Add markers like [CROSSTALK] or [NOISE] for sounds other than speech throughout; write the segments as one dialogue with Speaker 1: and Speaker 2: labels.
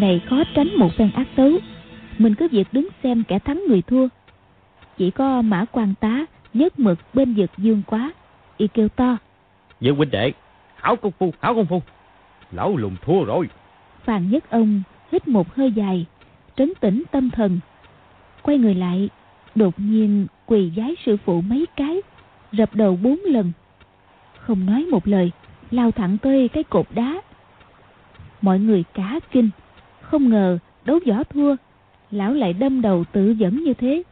Speaker 1: này khó tránh một phen ác tấu. Mình cứ việc đứng xem kẻ thắng người thua. Chỉ có mã quan tá nhớt mực bên vực dương quá y kêu to.
Speaker 2: Dương huynh đệ Hảo công phu hảo công phu. Lão lùng thua rồi.
Speaker 1: Phan Nhất Ông hít một hơi dài Trấn tĩnh tâm thần. Quay người lại Đột nhiên quỳ giái sư phụ mấy cái Rập đầu bốn lần. Không nói một lời Lao thẳng tới cái cột đá. Mọi người cả kinh Không ngờ đấu võ thua Lão lại đâm đầu tự dẫn như thế.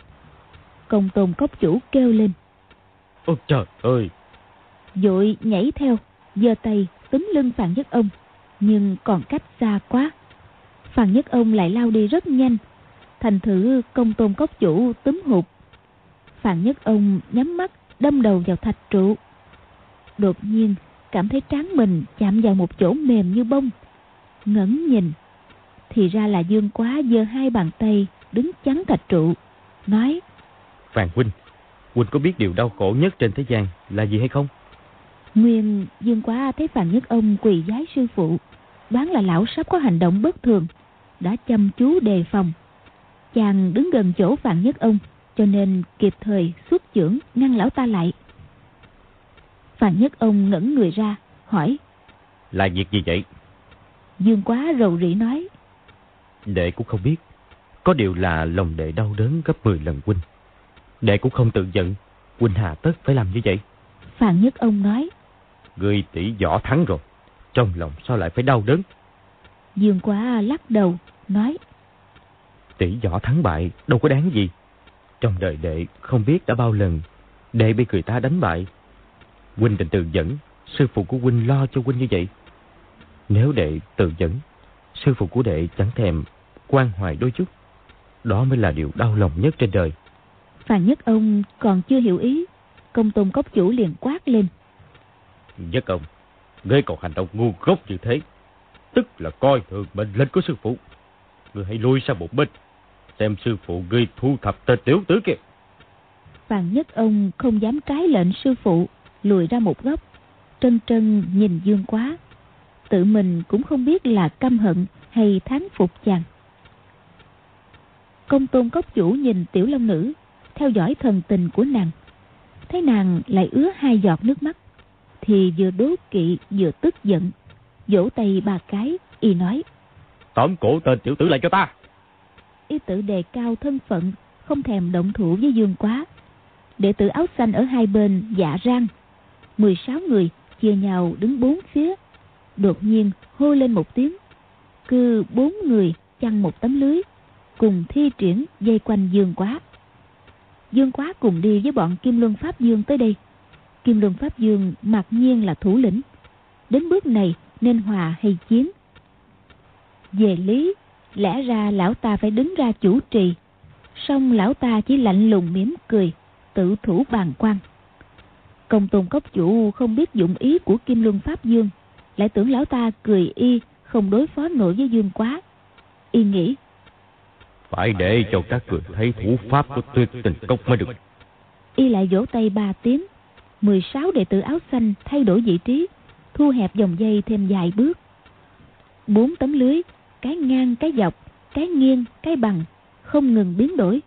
Speaker 1: Công tôn cốc chủ kêu lên.
Speaker 2: Ôi trời ơi!
Speaker 1: Dội nhảy theo giơ tay túm lưng Phàn Nhất Ông Nhưng còn cách xa quá. Phàn Nhất Ông lại lao đi rất nhanh. Thành thử công tôn cốc chủ túm hụt. Phàn Nhất Ông nhắm mắt đâm đầu vào thạch trụ. Đột nhiên cảm thấy trán mình chạm vào một chỗ mềm như bông. Ngẩng nhìn thì ra là dương quá giơ hai bàn tay đứng chắn thạch trụ nói
Speaker 2: Phan huynh huynh có biết điều đau khổ nhất trên thế gian là gì hay không?
Speaker 1: Nguyên dương quá thấy phàn nhất ông quỳ giái sư phụ đoán là lão sắp có hành động bất thường đã chăm chú đề phòng. Chàng đứng gần chỗ phàn nhất ông cho nên kịp thời xuất chưởng ngăn lão ta lại. Phàn nhất ông ngẩng người ra hỏi
Speaker 2: là việc gì vậy?
Speaker 1: Dương quá rầu rĩ nói
Speaker 2: đệ cũng không biết. Có điều là lòng đệ đau đớn gấp 10 lần huynh. Đệ cũng không tự giận. Huynh hà tất phải làm như vậy.
Speaker 1: Phàn nhất ông nói.
Speaker 2: Người tỷ võ thắng rồi. Trong lòng sao lại phải đau đớn?
Speaker 1: Dương quá lắc đầu nói.
Speaker 2: Tỷ võ thắng bại đâu có đáng gì. Trong đời đệ không biết đã bao lần đệ bị người ta đánh bại. Huynh định tự dẫn sư phụ của huynh lo cho huynh như vậy. Nếu đệ tự dẫn sư phụ của đệ chẳng thèm quan hoài đôi chút. Đó mới là điều đau lòng nhất trên đời.
Speaker 1: Phàn nhất ông còn chưa hiểu ý công tôn cốc chủ liền quát lên.
Speaker 2: Nhất ông ngươi còn hành động ngu ngốc như thế tức là coi thường mệnh lệnh của sư phụ. Ngươi hãy lui sang một bên xem sư phụ ngươi thu thập tên tiểu tử kia.
Speaker 1: Phàn nhất ông không dám trái lệnh sư phụ lùi ra một góc trân trân nhìn dương quá tự mình cũng không biết là căm hận hay thán phục chàng. Công tôn cốc chủ nhìn tiểu long nữ theo dõi thần tình của nàng. Thấy nàng lại ứa hai giọt nước mắt thì vừa đố kỵ vừa tức giận vỗ tay ba cái y nói
Speaker 2: tóm cổ tên tiểu tử lại cho ta.
Speaker 1: Y tự đề cao thân phận không thèm động thủ với dương quá. Đệ tử áo xanh ở hai bên dạ rang 16 người chia nhau đứng bốn phía đột nhiên hô lên một tiếng. Cứ bốn người chăn một tấm lưới, cùng thi triển dây quanh dương quá. Dương quá cùng đi với bọn kim luân pháp dương tới đây. Kim luân pháp dương mặc nhiên là thủ lĩnh. Đến bước này nên hòa hay chiến. Về lý, lẽ ra lão ta phải đứng ra chủ trì. Song lão ta chỉ lạnh lùng mỉm cười, tự thủ bàn quan. Công tôn cốc chủ không biết dụng ý của kim luân pháp dương lại tưởng lão ta cười y không đối phó nổi với dương quá. Y nghĩ
Speaker 2: phải để cho các người thấy thủ pháp của tuyệt tình cốc mới được.
Speaker 1: Y lại vỗ tay ba tiếng. 16 đệ tử áo xanh thay đổi vị trí thu hẹp dòng dây thêm vài bước. Bốn tấm lưới cái ngang cái dọc cái nghiêng cái bằng không ngừng biến đổi.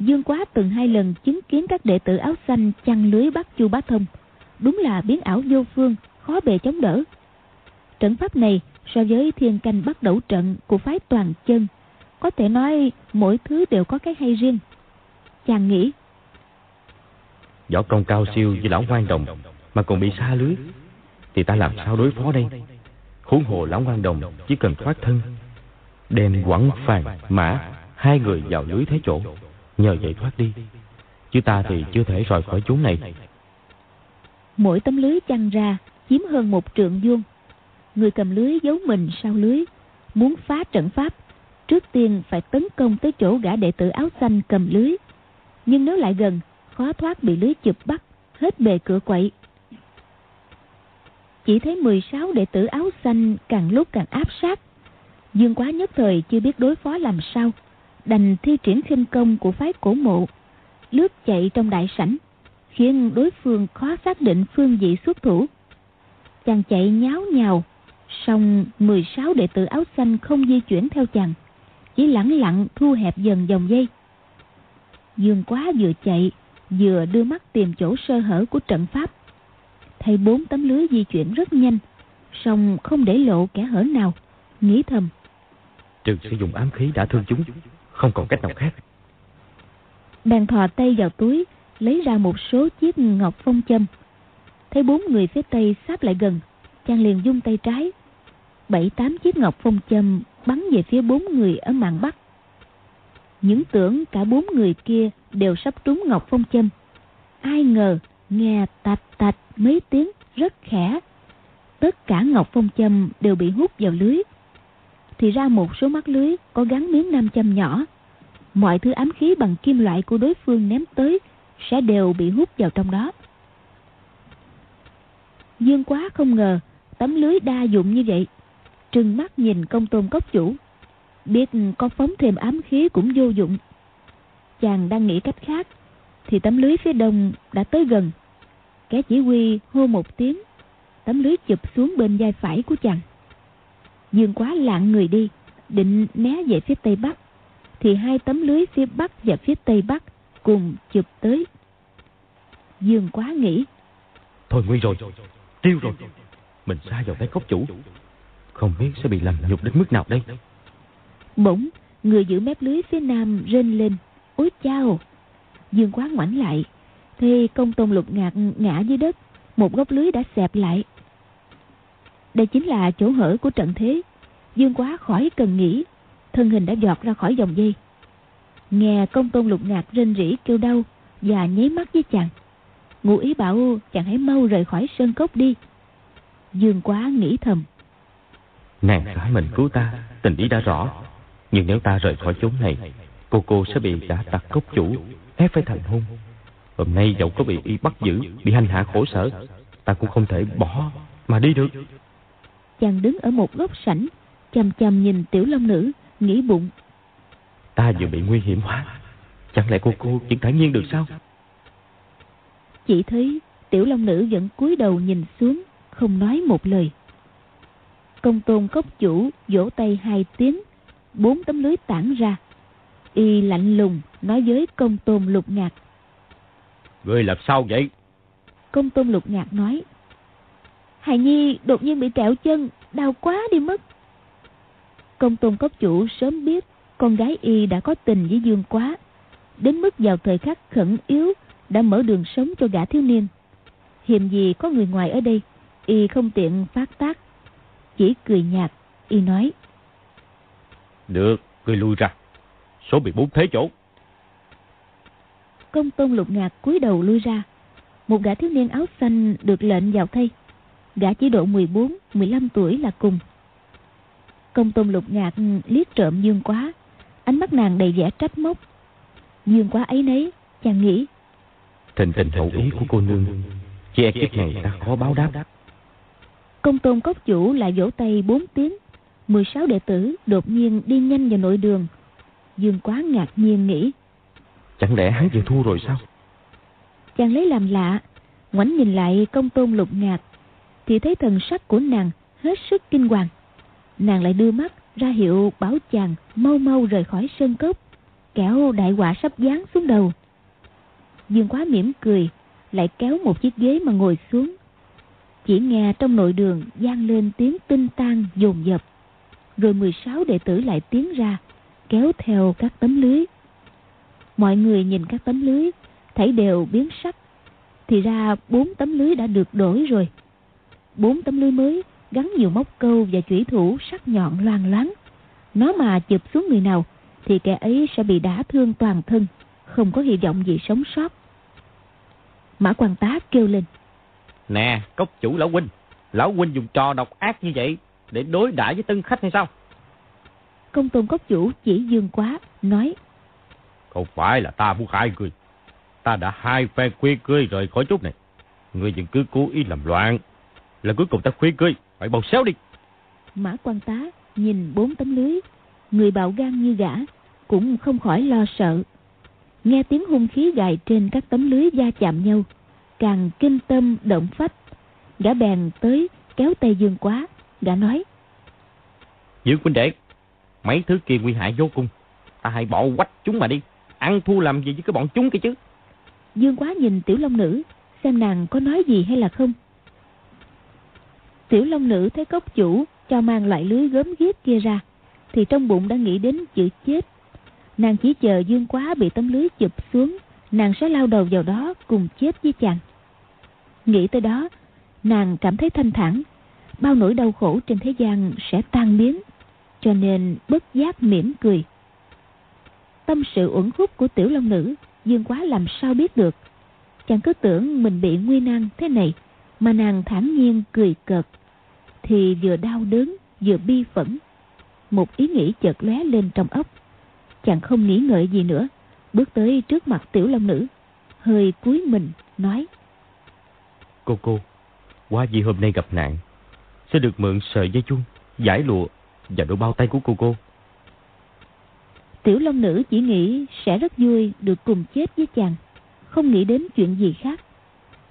Speaker 1: Dương quá từng hai lần chứng kiến các đệ tử áo xanh chăn lưới bắt chu bá thông. Đúng là biến ảo vô phương khó bề chống đỡ. Trận pháp này so với thiên canh bắt đầu trận của phái toàn chân có thể nói mỗi thứ đều có cái hay riêng. Chàng nghĩ
Speaker 2: võ công cao siêu với lão ngoan đồng mà còn bị xa lưới thì ta làm sao đối phó đây? Huống hồ lão ngoan đồng chỉ cần thoát thân đem quẳng phàn mã hai người vào lưới thế chỗ nhờ vậy thoát đi. Chứ ta thì chưa thể rời khỏi chốn này.
Speaker 1: Mỗi tấm lưới chăn ra chiếm hơn một trượng vuông. Người cầm lưới giấu mình sau lưới, muốn phá trận pháp, trước tiên phải tấn công tới chỗ gã đệ tử áo xanh cầm lưới. Nhưng nếu lại gần, khó thoát bị lưới chụp bắt, hết bề cửa quậy. Chỉ thấy 16 đệ tử áo xanh càng lúc càng áp sát. Dương quá nhất thời chưa biết đối phó làm sao, đành thi triển khinh công của phái cổ mộ, lướt chạy trong đại sảnh, khiến đối phương khó xác định phương vị xuất thủ. Chàng chạy nháo nhào, song 16 đệ tử áo xanh không di chuyển theo chàng, chỉ lẳng lặng thu hẹp dần dòng dây. Dương quá vừa chạy, vừa đưa mắt tìm chỗ sơ hở của trận pháp. Thấy bốn tấm lưới di chuyển rất nhanh, song không để lộ kẻ hở nào, nghĩ thầm.
Speaker 2: Trừ sử dụng ám khí đã thương chúng, không còn cách nào khác.
Speaker 1: Bèn thò tay vào túi, lấy ra một số chiếc ngọc phong châm. Thấy bốn người phía tây sáp lại gần, chàng liền dung tay trái. Bảy tám chiếc ngọc phong châm bắn về phía bốn người ở mạn bắc. Những tưởng cả bốn người kia đều sắp trúng ngọc phong châm. Ai ngờ nghe tạch tạch mấy tiếng rất khẽ. Tất cả ngọc phong châm đều bị hút vào lưới. Thì ra một số mắt lưới có gắn miếng nam châm nhỏ. Mọi thứ ám khí bằng kim loại của đối phương ném tới sẽ đều bị hút vào trong đó. Dương quá không ngờ tấm lưới đa dụng như vậy. Trừng mắt nhìn công tôn cốc chủ. Biết có phóng thêm ám khí cũng vô dụng. Chàng đang nghĩ cách khác. Thì tấm lưới phía đông đã tới gần. Kẻ chỉ huy hô một tiếng. Tấm lưới chụp xuống bên vai phải của chàng. Dương quá lạng người đi. Định né về phía tây bắc. Thì hai tấm lưới phía bắc và phía tây bắc cùng chụp tới. Dương quá nghĩ.
Speaker 2: Thôi nguy rồi, tiêu rồi. Mình xa vào tay cốc chủ. Không biết sẽ bị làm nhục đến mức nào đây.
Speaker 1: Bỗng, người giữ mép lưới phía nam rên lên. Ôi chao! Dương quá ngoảnh lại. Thì công tôn lục ngạc ngã dưới đất. Một góc lưới đã xẹp lại. Đây chính là chỗ hở của trận thế. Dương quá khỏi cần nghĩ. Thân hình đã giọt ra khỏi dòng dây. Nghe công tôn lục ngạc rên rỉ kêu đau và nháy mắt với chàng. Ngụ ý bảo chàng hãy mau rời khỏi sơn cốc đi. Dương quá nghĩ thầm.
Speaker 2: Nàng phải mình cứu ta, tình ý đã rõ. Nhưng nếu ta rời khỏi chốn này, cô cô sẽ bị đã tặc cốc chủ, ép phải thành hôn. Hôm nay dẫu có bị y bắt giữ, bị hành hạ khổ sở, ta cũng không thể bỏ mà đi được.
Speaker 1: Chàng đứng ở một góc sảnh, chầm chầm nhìn tiểu long nữ, nghĩ bụng.
Speaker 2: Ta vừa bị nguy hiểm quá, chẳng lẽ cô cô chỉ thản nhiên được sao?
Speaker 1: Chỉ thấy tiểu long nữ vẫn cúi đầu nhìn xuống, không nói một lời. Công tôn cốc chủ vỗ tay hai tiếng, bốn tấm lưới tản ra. Y lạnh lùng nói với công tôn lục ngạc.
Speaker 2: Người làm sao vậy?
Speaker 1: Công tôn lục ngạc nói. Hài Nhi đột nhiên bị trẹo chân, đau quá đi mất. Công tôn cốc chủ sớm biết con gái y đã có tình với Dương quá. Đến mức vào thời khắc khẩn yếu đã mở đường sống cho gã thiếu niên. Hiềm gì có người ngoài ở đây, y không tiện phát tác. Chỉ cười nhạt, y nói.
Speaker 2: Được, người lui ra. Số bị bốn thế chỗ.
Speaker 1: Công tôn lục ngạc cúi đầu lui ra. Một gã thiếu niên áo xanh được lệnh vào thay. Gã chỉ độ 14, 15 tuổi là cùng. Công tôn lục ngạc liếc trộm Dương quá. Ánh mắt nàng đầy vẻ trách móc. Dương quá ấy nấy, chàng nghĩ.
Speaker 2: Tình tình hậu ý của cô nương, che kiếp này ta khó báo đáp.
Speaker 1: Công tôn cốc chủ lại vỗ tay bốn tiếng. 16 đệ tử đột nhiên đi nhanh vào nội đường. Dương quá ngạc nhiên nghĩ.
Speaker 2: Chẳng lẽ hắn vừa thua rồi sao?
Speaker 1: Chàng lấy làm lạ, ngoảnh nhìn lại công tôn lục ngạc, thì thấy thần sắc của nàng hết sức kinh hoàng. Nàng lại đưa mắt ra hiệu bảo chàng mau mau rời khỏi sơn cốc, kẻo đại họa sắp giáng xuống đầu. Dương quá mỉm cười, lại kéo một chiếc ghế mà ngồi xuống. Chỉ nghe trong nội đường gian lên tiếng tinh tan dồn dập. Rồi 16 đệ tử lại tiến ra, kéo theo các tấm lưới. Mọi người nhìn các tấm lưới, thấy đều biến sắc. Thì ra bốn tấm lưới đã được đổi rồi. Bốn tấm lưới mới gắn nhiều móc câu và chủy thủ sắc nhọn loang loáng. Nó mà chụp xuống người nào thì kẻ ấy sẽ bị đả thương toàn thân, không có hy vọng gì sống sót. Mã quan tá kêu lên.
Speaker 2: Nè, cốc chủ lão huynh, lão huynh dùng trò độc ác như vậy để đối đãi với tân khách hay sao?
Speaker 1: Công tôn cốc chủ chỉ dương quá, nói.
Speaker 2: Không phải là ta muốn hại người. Ta đã hai phen khuyên cưới rời khỏi chút này. Người vẫn cứ cố ý làm loạn. Là cuối cùng ta khuyên cưới, phải bầu xéo đi.
Speaker 1: Mã quan tá nhìn bốn tấm lưới, người bạo gan như gã, cũng không khỏi lo sợ. Nghe tiếng hung khí gài trên các tấm lưới da chạm nhau, càng kinh tâm động phách. Gã bèn tới kéo tay Dương Quá, gã nói.
Speaker 2: Dương huynh đệ, mấy thứ kia nguy hại vô cùng. Ta hãy bỏ quách chúng mà đi. Ăn thua làm gì với cái bọn chúng kia chứ.
Speaker 1: Dương Quá nhìn Tiểu Long Nữ, xem nàng có nói gì hay là không. Tiểu Long Nữ thấy cốc chủ cho mang loại lưới gớm ghiếc kia ra, thì trong bụng đã nghĩ đến chữ chết. Nàng chỉ chờ Dương Quá bị tấm lưới chụp xuống, nàng sẽ lao đầu vào đó cùng chết với chàng. Nghĩ tới đó, nàng cảm thấy thanh thản, bao nỗi đau khổ trên thế gian sẽ tan biến, cho nên bất giác mỉm cười. Tâm sự uẩn khúc của tiểu long nữ, Dương Quá làm sao biết được. Chàng cứ tưởng mình bị nguy nan thế này, mà nàng thản nhiên cười cợt, thì vừa đau đớn vừa bi phẫn. Một ý nghĩ chợt lóe lên trong óc. Chàng không nghĩ ngợi gì nữa, bước tới trước mặt tiểu long nữ, hơi cúi mình, nói.
Speaker 2: Cô cô, qua vì hôm nay gặp nạn, sẽ được mượn sợi dây chuông, giải lụa và đôi bao tay của cô cô.
Speaker 1: Tiểu Long Nữ chỉ nghĩ sẽ rất vui được cùng chết với chàng, không nghĩ đến chuyện gì khác.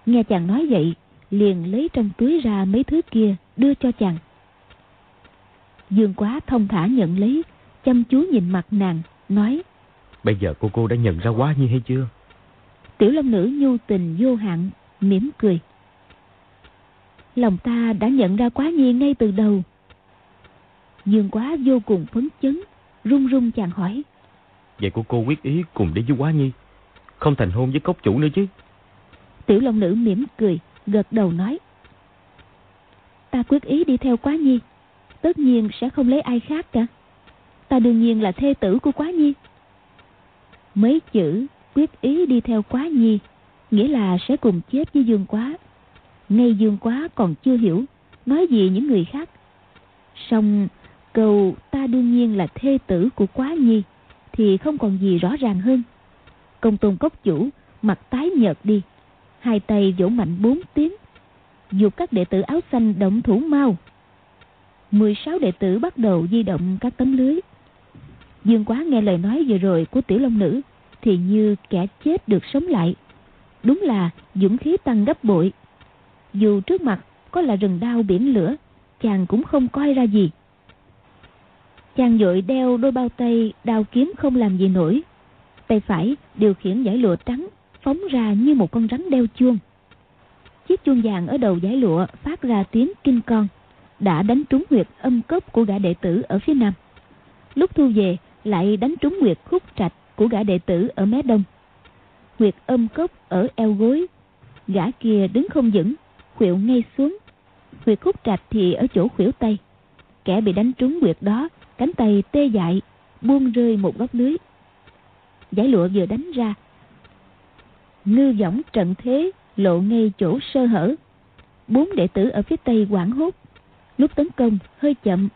Speaker 1: Nghe chàng nói vậy, liền lấy trong túi ra mấy thứ kia đưa cho chàng. Dương quá thông thả nhận lấy, chăm chú nhìn mặt nàng, nói
Speaker 2: Bây giờ cô cô đã nhận ra quá nhi hay chưa?
Speaker 1: Tiểu Long Nữ nhu tình vô hạn, mỉm cười. Lòng ta đã nhận ra quá nhi ngay từ đầu. Dương quá vô cùng phấn chấn, run run chàng hỏi.
Speaker 2: Vậy cô cô quyết ý cùng đi với quá nhi, không thành hôn với cốc chủ nữa chứ?
Speaker 1: Tiểu Long Nữ mỉm cười, gật đầu nói. Ta quyết ý đi theo quá nhi, tất nhiên sẽ không lấy ai khác cả. Ta đương nhiên là thê tử của quá nhi. Mấy chữ quyết ý đi theo quá nhi, nghĩa là sẽ cùng chết với Dương Quá. Ngay Dương Quá còn chưa hiểu, nói gì những người khác. song câu ta đương nhiên là thê tử của Quá Nhi, thì không còn gì rõ ràng hơn. Công tôn cốc chủ mặt tái nhợt đi, hai tay vỗ mạnh bốn tiếng, dục các đệ tử áo xanh động thủ mau. 16 đệ tử bắt đầu di động các tấm lưới. Dương Quá nghe lời nói vừa rồi của tiểu long nữ thì như kẻ chết được sống lại. Đúng là dũng khí tăng gấp bội. Dù trước mặt có là rừng đao biển lửa, chàng cũng không coi ra gì. Chàng dội đeo đôi bao tay, đao kiếm không làm gì nổi. Tay phải điều khiển giải lụa trắng, phóng ra như một con rắn đeo chuông. Chiếc chuông vàng ở đầu giải lụa phát ra tiếng kinh con, đã đánh trúng huyệt âm cốc của gã đệ tử ở phía nam. Lúc thu về, lại đánh trúng Nguyệt khúc trạch của gã đệ tử ở mé đông. Nguyệt ôm cốc ở eo gối, gã kia đứng không vững, khuỵu ngay xuống. Huyệt khúc trạch thì ở chỗ khuỷu tay. Kẻ bị đánh trúng huyệt đó, cánh tay tê dại, buông rơi một góc lưới. Giải lụa vừa đánh ra, ngư võng trận thế lộ ngay chỗ sơ hở. Bốn đệ tử ở phía tây quảng hốt. Lúc tấn công hơi chậm,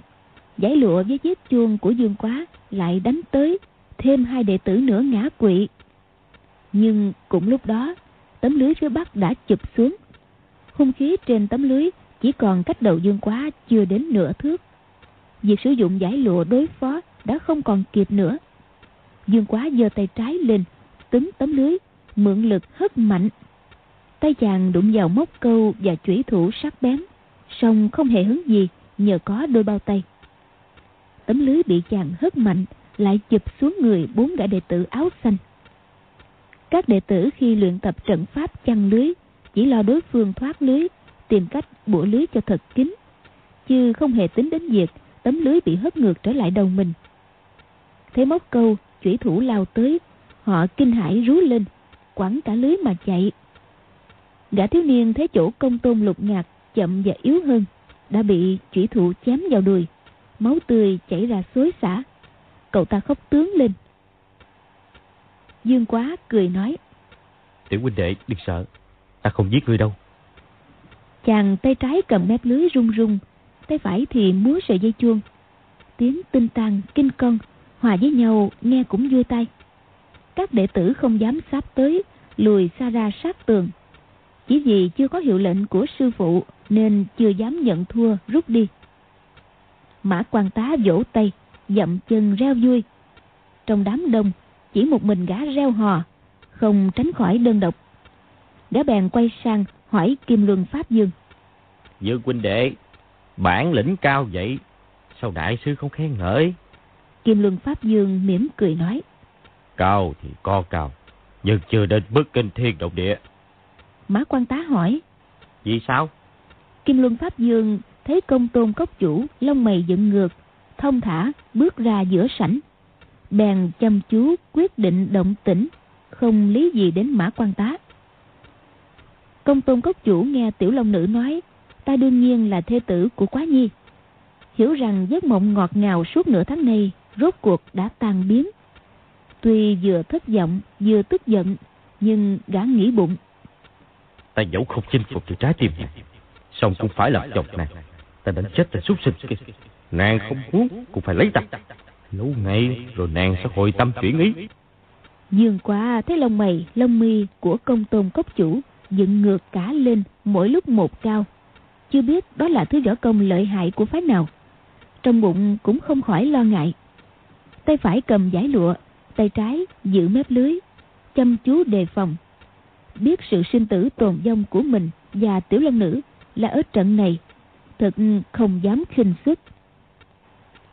Speaker 1: giải lụa với chiếc chuông của Dương Quá lại đánh tới, thêm hai đệ tử nữa ngã quỵ. Nhưng cũng lúc đó, tấm lưới phía bắc đã chụp xuống. Hung khí trên tấm lưới chỉ còn cách đầu Dương Quá chưa đến nửa thước. Việc sử dụng giải lụa đối phó đã không còn kịp nữa. Dương Quá giơ tay trái lên, túm tấm lưới, mượn lực hất mạnh. Tay chàng đụng vào móc câu và chủy thủ sắc bén, song không hề hứng gì nhờ có đôi bao tay. Tấm lưới bị chàng hất mạnh, lại chụp xuống người bốn gã đệ tử áo xanh. Các đệ tử khi luyện tập trận pháp chăn lưới chỉ lo đối phương thoát lưới, tìm cách bủa lưới cho thật kín, chứ không hề tính đến việc tấm lưới bị hất ngược trở lại đầu mình. Thấy móc câu, chủy thủ lao tới, họ kinh hãi rú lên, quẳng cả lưới mà chạy. Gã thiếu niên thấy chỗ công tôn lục ngạc chậm và yếu hơn, đã bị chủy thủ chém vào đùi, máu tươi chảy ra xối xả. Cậu ta khóc tướng lên. Dương quá cười nói.
Speaker 2: Tiểu huynh đệ đừng sợ, ta không giết ngươi đâu.
Speaker 1: Chàng tay trái cầm mép lưới rung rung, tay phải thì múa sợi dây chuông. Tiếng tinh tàn, kinh con, hòa với nhau nghe cũng vui tay. Các đệ tử không dám sắp tới, lùi xa ra sát tường. Chỉ vì chưa có hiệu lệnh của sư phụ nên chưa dám nhận thua rút đi. Mã quan tá vỗ tay, dậm chân reo vui. Trong đám đông, chỉ một mình gã reo hò, không tránh khỏi đơn độc. Gã bèn quay sang hỏi Kim Luân Pháp Dương.
Speaker 2: Dương huynh đệ, bản lĩnh cao vậy, sao đại sư không khen ngợi?
Speaker 1: Kim Luân Pháp Dương mỉm cười nói.
Speaker 2: Cao thì có cao, nhưng chưa đến mức kinh thiên động địa.
Speaker 1: Mã quan tá hỏi.
Speaker 2: Vì sao?
Speaker 1: Kim Luân Pháp Dương thấy công tôn cốc chủ lông mày dựng ngược, thông thả bước ra giữa sảnh. Bèn chăm chú quyết định động tĩnh, không lý gì đến mã quan tá. Công tôn cốc chủ nghe tiểu long nữ nói, ta đương nhiên là thê tử của quá nhi. Hiểu rằng giấc mộng ngọt ngào suốt nửa tháng nay rốt cuộc đã tan biến. Tuy vừa thất vọng, vừa tức giận, nhưng gã nghĩ bụng.
Speaker 2: Ta dẫu không chinh phục được trái tim này song cũng phải làm chồng nàng. Ta đánh chết tên súc sinh kia. Nàng không muốn, cũng phải lấy ta. Lâu ngày rồi nàng sẽ hồi tâm chuyển ý.
Speaker 1: Dương quá thấy lông mày, lông mi của công tôn cốc chủ dựng ngược cả lên mỗi lúc một cao. Chưa biết đó là thứ võ công lợi hại của phái nào. Trong bụng cũng không khỏi lo ngại. Tay phải cầm giải lụa, tay trái giữ mép lưới, chăm chú đề phòng. Biết sự sinh tử tồn vong của mình và tiểu long nữ là ở trận này, thật không dám khinh xuất.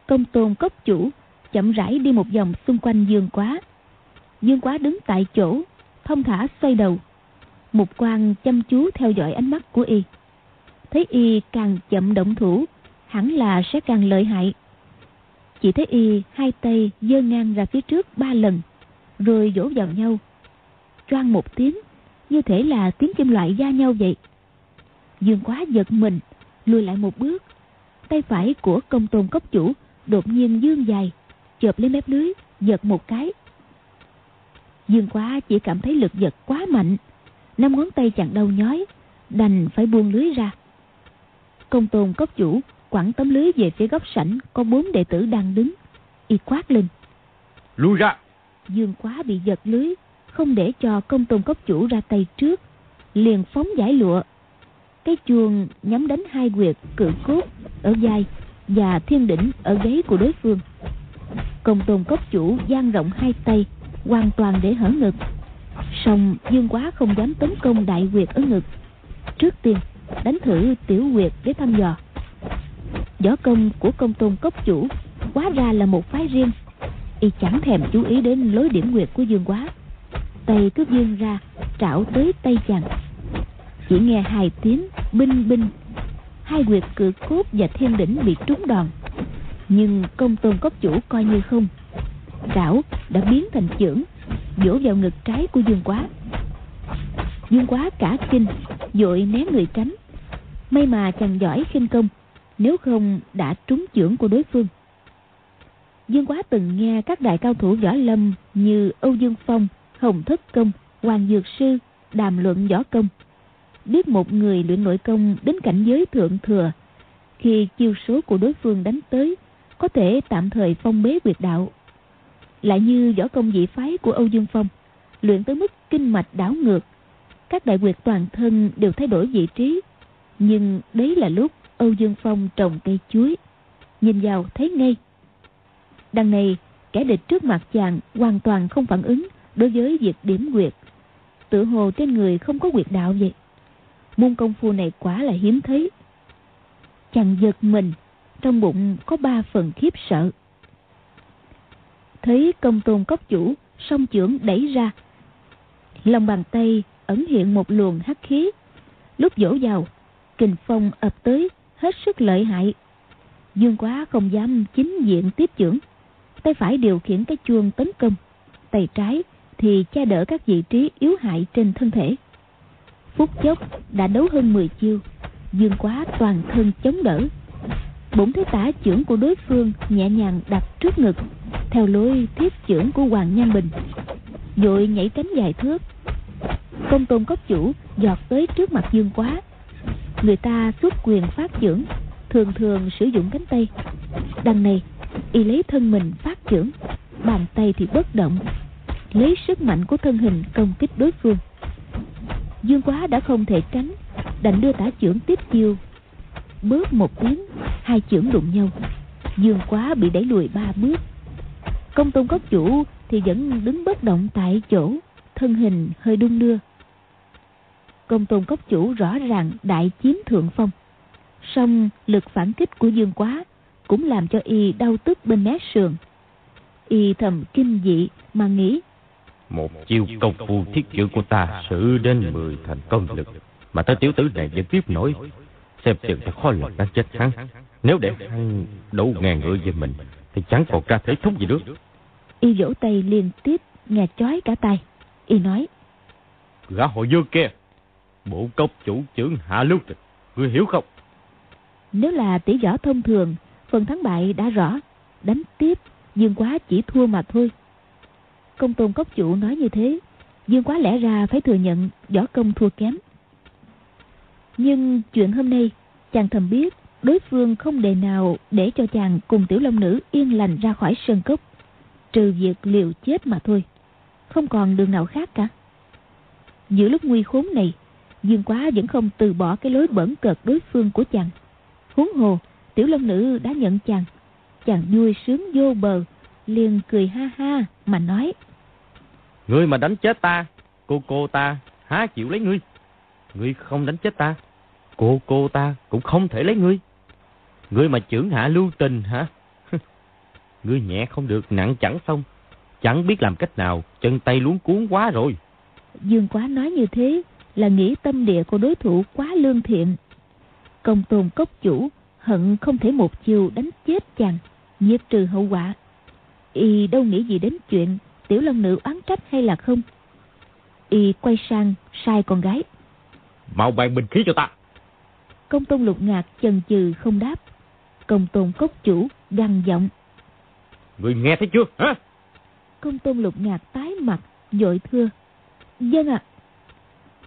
Speaker 1: Công tôn cốc chủ chậm rãi đi một vòng xung quanh dương quá. Dương quá đứng tại chỗ, thông thả xoay đầu. Mục quan chăm chú theo dõi ánh mắt của y. Thấy y càng chậm động thủ, hẳn là sẽ càng lợi hại. Chỉ thấy y hai tay giơ ngang ra phía trước ba lần, rồi vỗ vào nhau. Choang một tiếng, như thể là tiếng kim loại da nhau vậy. Dương quá giật mình, lùi lại một bước. Tay phải của công tôn cốc chủ đột nhiên dương dài, chộp lấy mép lưới, giật một cái. Dương quá chỉ cảm thấy lực giật quá mạnh, năm ngón tay chặn đau nhói, đành phải buông lưới ra. Công tôn cốc chủ quẳng tấm lưới về phía góc sảnh có bốn đệ tử đang đứng, y quát lên.
Speaker 2: Lui ra!
Speaker 1: Dương quá bị giật lưới, không để cho công tôn cốc chủ ra tay trước, liền phóng giải lụa. Cái chuông nhắm đánh hai quyệt cự cốt ở vai và thiên đỉnh ở gáy của đối phương. Công tôn cốc chủ dang rộng hai tay, hoàn toàn để hở ngực. Song Dương Quá không dám tấn công đại quyệt ở ngực. Trước tiên, đánh thử tiểu quyệt để thăm dò. Võ công của công tôn cốc chủ quá ra là một phái riêng. Y chẳng thèm chú ý đến lối điểm quyệt của Dương Quá. Tay cứ dương ra, trảo tới tay chàng. Chỉ nghe hai tiếng, binh binh. Hai quyệt cự cốt và thiên đỉnh bị trúng đòn. Nhưng công tôn cốc chủ coi như không. Đảo đã biến thành chưởng, vỗ vào ngực trái của dương quá. Dương quá cả kinh, vội né người tránh. May mà chàng giỏi khinh công, nếu không đã trúng chưởng của đối phương. Dương quá từng nghe các đại cao thủ võ lâm như âu dương phong, hồng thất công, hoàng dược sư đàm luận võ công biết một người luyện nội công đến cảnh giới thượng thừa khi chiêu số của đối phương đánh tới có thể tạm thời phong bế quyệt đạo. Lại như võ công dị phái của âu dương phong, luyện tới mức kinh mạch đảo ngược, các đại quyệt toàn thân đều thay đổi vị trí, nhưng đấy là lúc âu dương phong trồng cây chuối, nhìn vào thấy ngay. Đằng này, kẻ địch trước mặt chàng hoàn toàn không phản ứng đối với việc điểm quyệt tự hồ trên người không có quyệt đạo vậy môn công phu này quá là hiếm thấy. Chàng giật mình, trong bụng có ba phần khiếp sợ. Thấy công tôn cốc chủ, song chưởng đẩy ra. Lòng bàn tay ẩn hiện một luồng hắc khí. Lúc dỗ vào, kình phong ập tới, hết sức lợi hại. Dương quá không dám chính diện tiếp chưởng tay phải điều khiển cái chuông tấn công. Tay trái thì che đỡ các vị trí yếu hại trên thân thể phút chốc đã đấu hơn 10 chiêu, dương quá toàn thân chống đỡ. Bổn thế tả trưởng của đối phương nhẹ nhàng đặt trước ngực, theo lối thiết trưởng của hoàng nhan bình, rồi nhảy cánh dài thước. Công tôn cốc chủ giọt tới trước mặt dương quá. Người ta xuất quyền phát trưởng, thường thường sử dụng cánh tay. Đằng này, y lấy thân mình phát trưởng, bàn tay thì bất động, lấy sức mạnh của thân hình công kích đối phương dương quá đã không thể tránh. Đành đưa tả trưởng tiếp chiêu. Bớt một tiếng, hai chưởng đụng nhau. Dương quá bị đẩy lùi ba bước. Công tôn cốc chủ thì vẫn đứng bất động tại chỗ, thân hình hơi đung đưa. Công tôn cốc chủ rõ ràng đại chiếm thượng phong. Song lực phản kích của dương quá cũng làm cho y đau tức bên mé sườn. Y thầm kinh dị mà nghĩ
Speaker 2: một chiêu công phu thiết chữ của ta sử đến mười thành công lực. Mà tới tiểu tử này vẫn tiếp nổi. Xem chừng ta khó lòng đánh chết hắn. Nếu để hắn đấu ngàn ngựa về mình thì chẳng còn ra thế thống gì nữa
Speaker 1: y vỗ tay liên tiếp nghe chói cả tay y nói
Speaker 2: gã hội dương kia bộ cốc chủ trưởng hạ lưu tịch ngươi hiểu không?
Speaker 1: Nếu là tỷ võ thông thường phần thắng bại đã rõ đánh tiếp dương quá chỉ thua mà thôi công tôn cốc chủ nói như thế. Dương quá lẽ ra phải thừa nhận võ công thua kém. Nhưng chuyện hôm nay, chàng thầm biết đối phương không đề nào để cho chàng cùng tiểu long nữ yên lành ra khỏi sân cốc, trừ việc liều chết mà thôi. Không còn đường nào khác cả. Giữa lúc nguy khốn này, dương quá vẫn không từ bỏ cái lối bẩn cợt đối phương của chàng. Huống hồ, tiểu long nữ đã nhận chàng. Chàng vui sướng vô bờ liền cười ha ha mà nói.
Speaker 2: Ngươi mà đánh chết ta cô cô ta há chịu lấy ngươi. Ngươi không đánh chết ta cô cô ta cũng không thể lấy ngươi. Ngươi mà trưởng hạ lưu tình hả? [LAUGHS] Ngươi nhẹ không được nặng chẳng xong. Chẳng biết làm cách nào chân tay luống cuốn quá rồi.
Speaker 1: Dương quá nói như thế là nghĩ tâm địa của đối thủ quá lương thiện. Công tôn cốc chủ hận không thể một chiều đánh chết chàng nhiếp trừ hậu quả y đâu nghĩ gì đến chuyện tiểu long nữ oán trách hay là không? Y quay sang sai con gái.
Speaker 2: Mau bàn bình khí cho ta.
Speaker 1: Công tôn lục ngạc chần chừ không đáp. Công tôn cốc chủ gằn giọng.
Speaker 2: Người nghe thấy chưa? Hả?
Speaker 1: Công tôn lục ngạc tái mặt dội thưa. Dân ạ.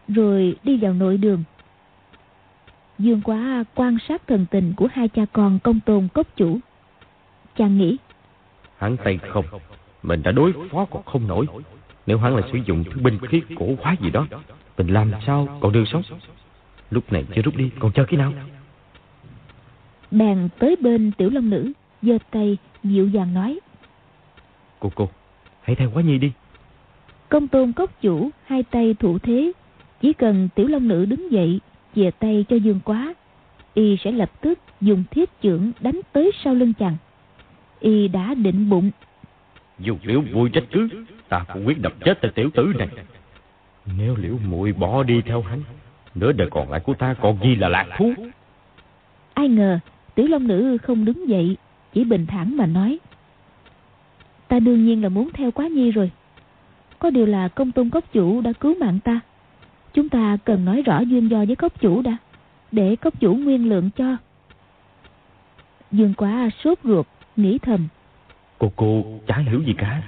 Speaker 1: Rồi đi vào nội đường. Dương quá quan sát thần tình của hai cha con công tôn cốc chủ. Chàng nghĩ
Speaker 2: hắn tay không mình đã đối phó còn không nổi. Nếu hắn là sử dụng thứ binh khí cổ hóa gì đó mình làm sao còn đường sống? Lúc này chưa rút đi còn chờ khi nào?
Speaker 1: Bèn tới bên tiểu long nữ giơ tay dịu dàng nói.
Speaker 2: Cô cô hãy theo quá nhi đi.
Speaker 1: Công tôn cốc chủ hai tay thủ thế. Chỉ cần tiểu long nữ đứng dậy chìa tay cho dương quá y sẽ lập tức dùng thiết chưởng đánh tới sau lưng chàng y đã định bụng.
Speaker 2: Dù liễu vui trách cứ ta cũng quyết đập chết tên tiểu tử này. Nếu liễu muội bỏ đi theo hắn nửa đời còn lại của ta còn gì là lạc thú?
Speaker 1: Ai ngờ tiểu long nữ không đứng dậy chỉ bình thản mà nói. Ta đương nhiên là muốn theo quá nhi rồi. Có điều là công tôn cốc chủ đã cứu mạng ta. Chúng ta cần nói rõ duyên do với cốc chủ đã để cốc chủ nguyên lượng cho. Dương quá sốt ruột nghĩ thầm.
Speaker 2: Cô cô chả hiểu gì cả.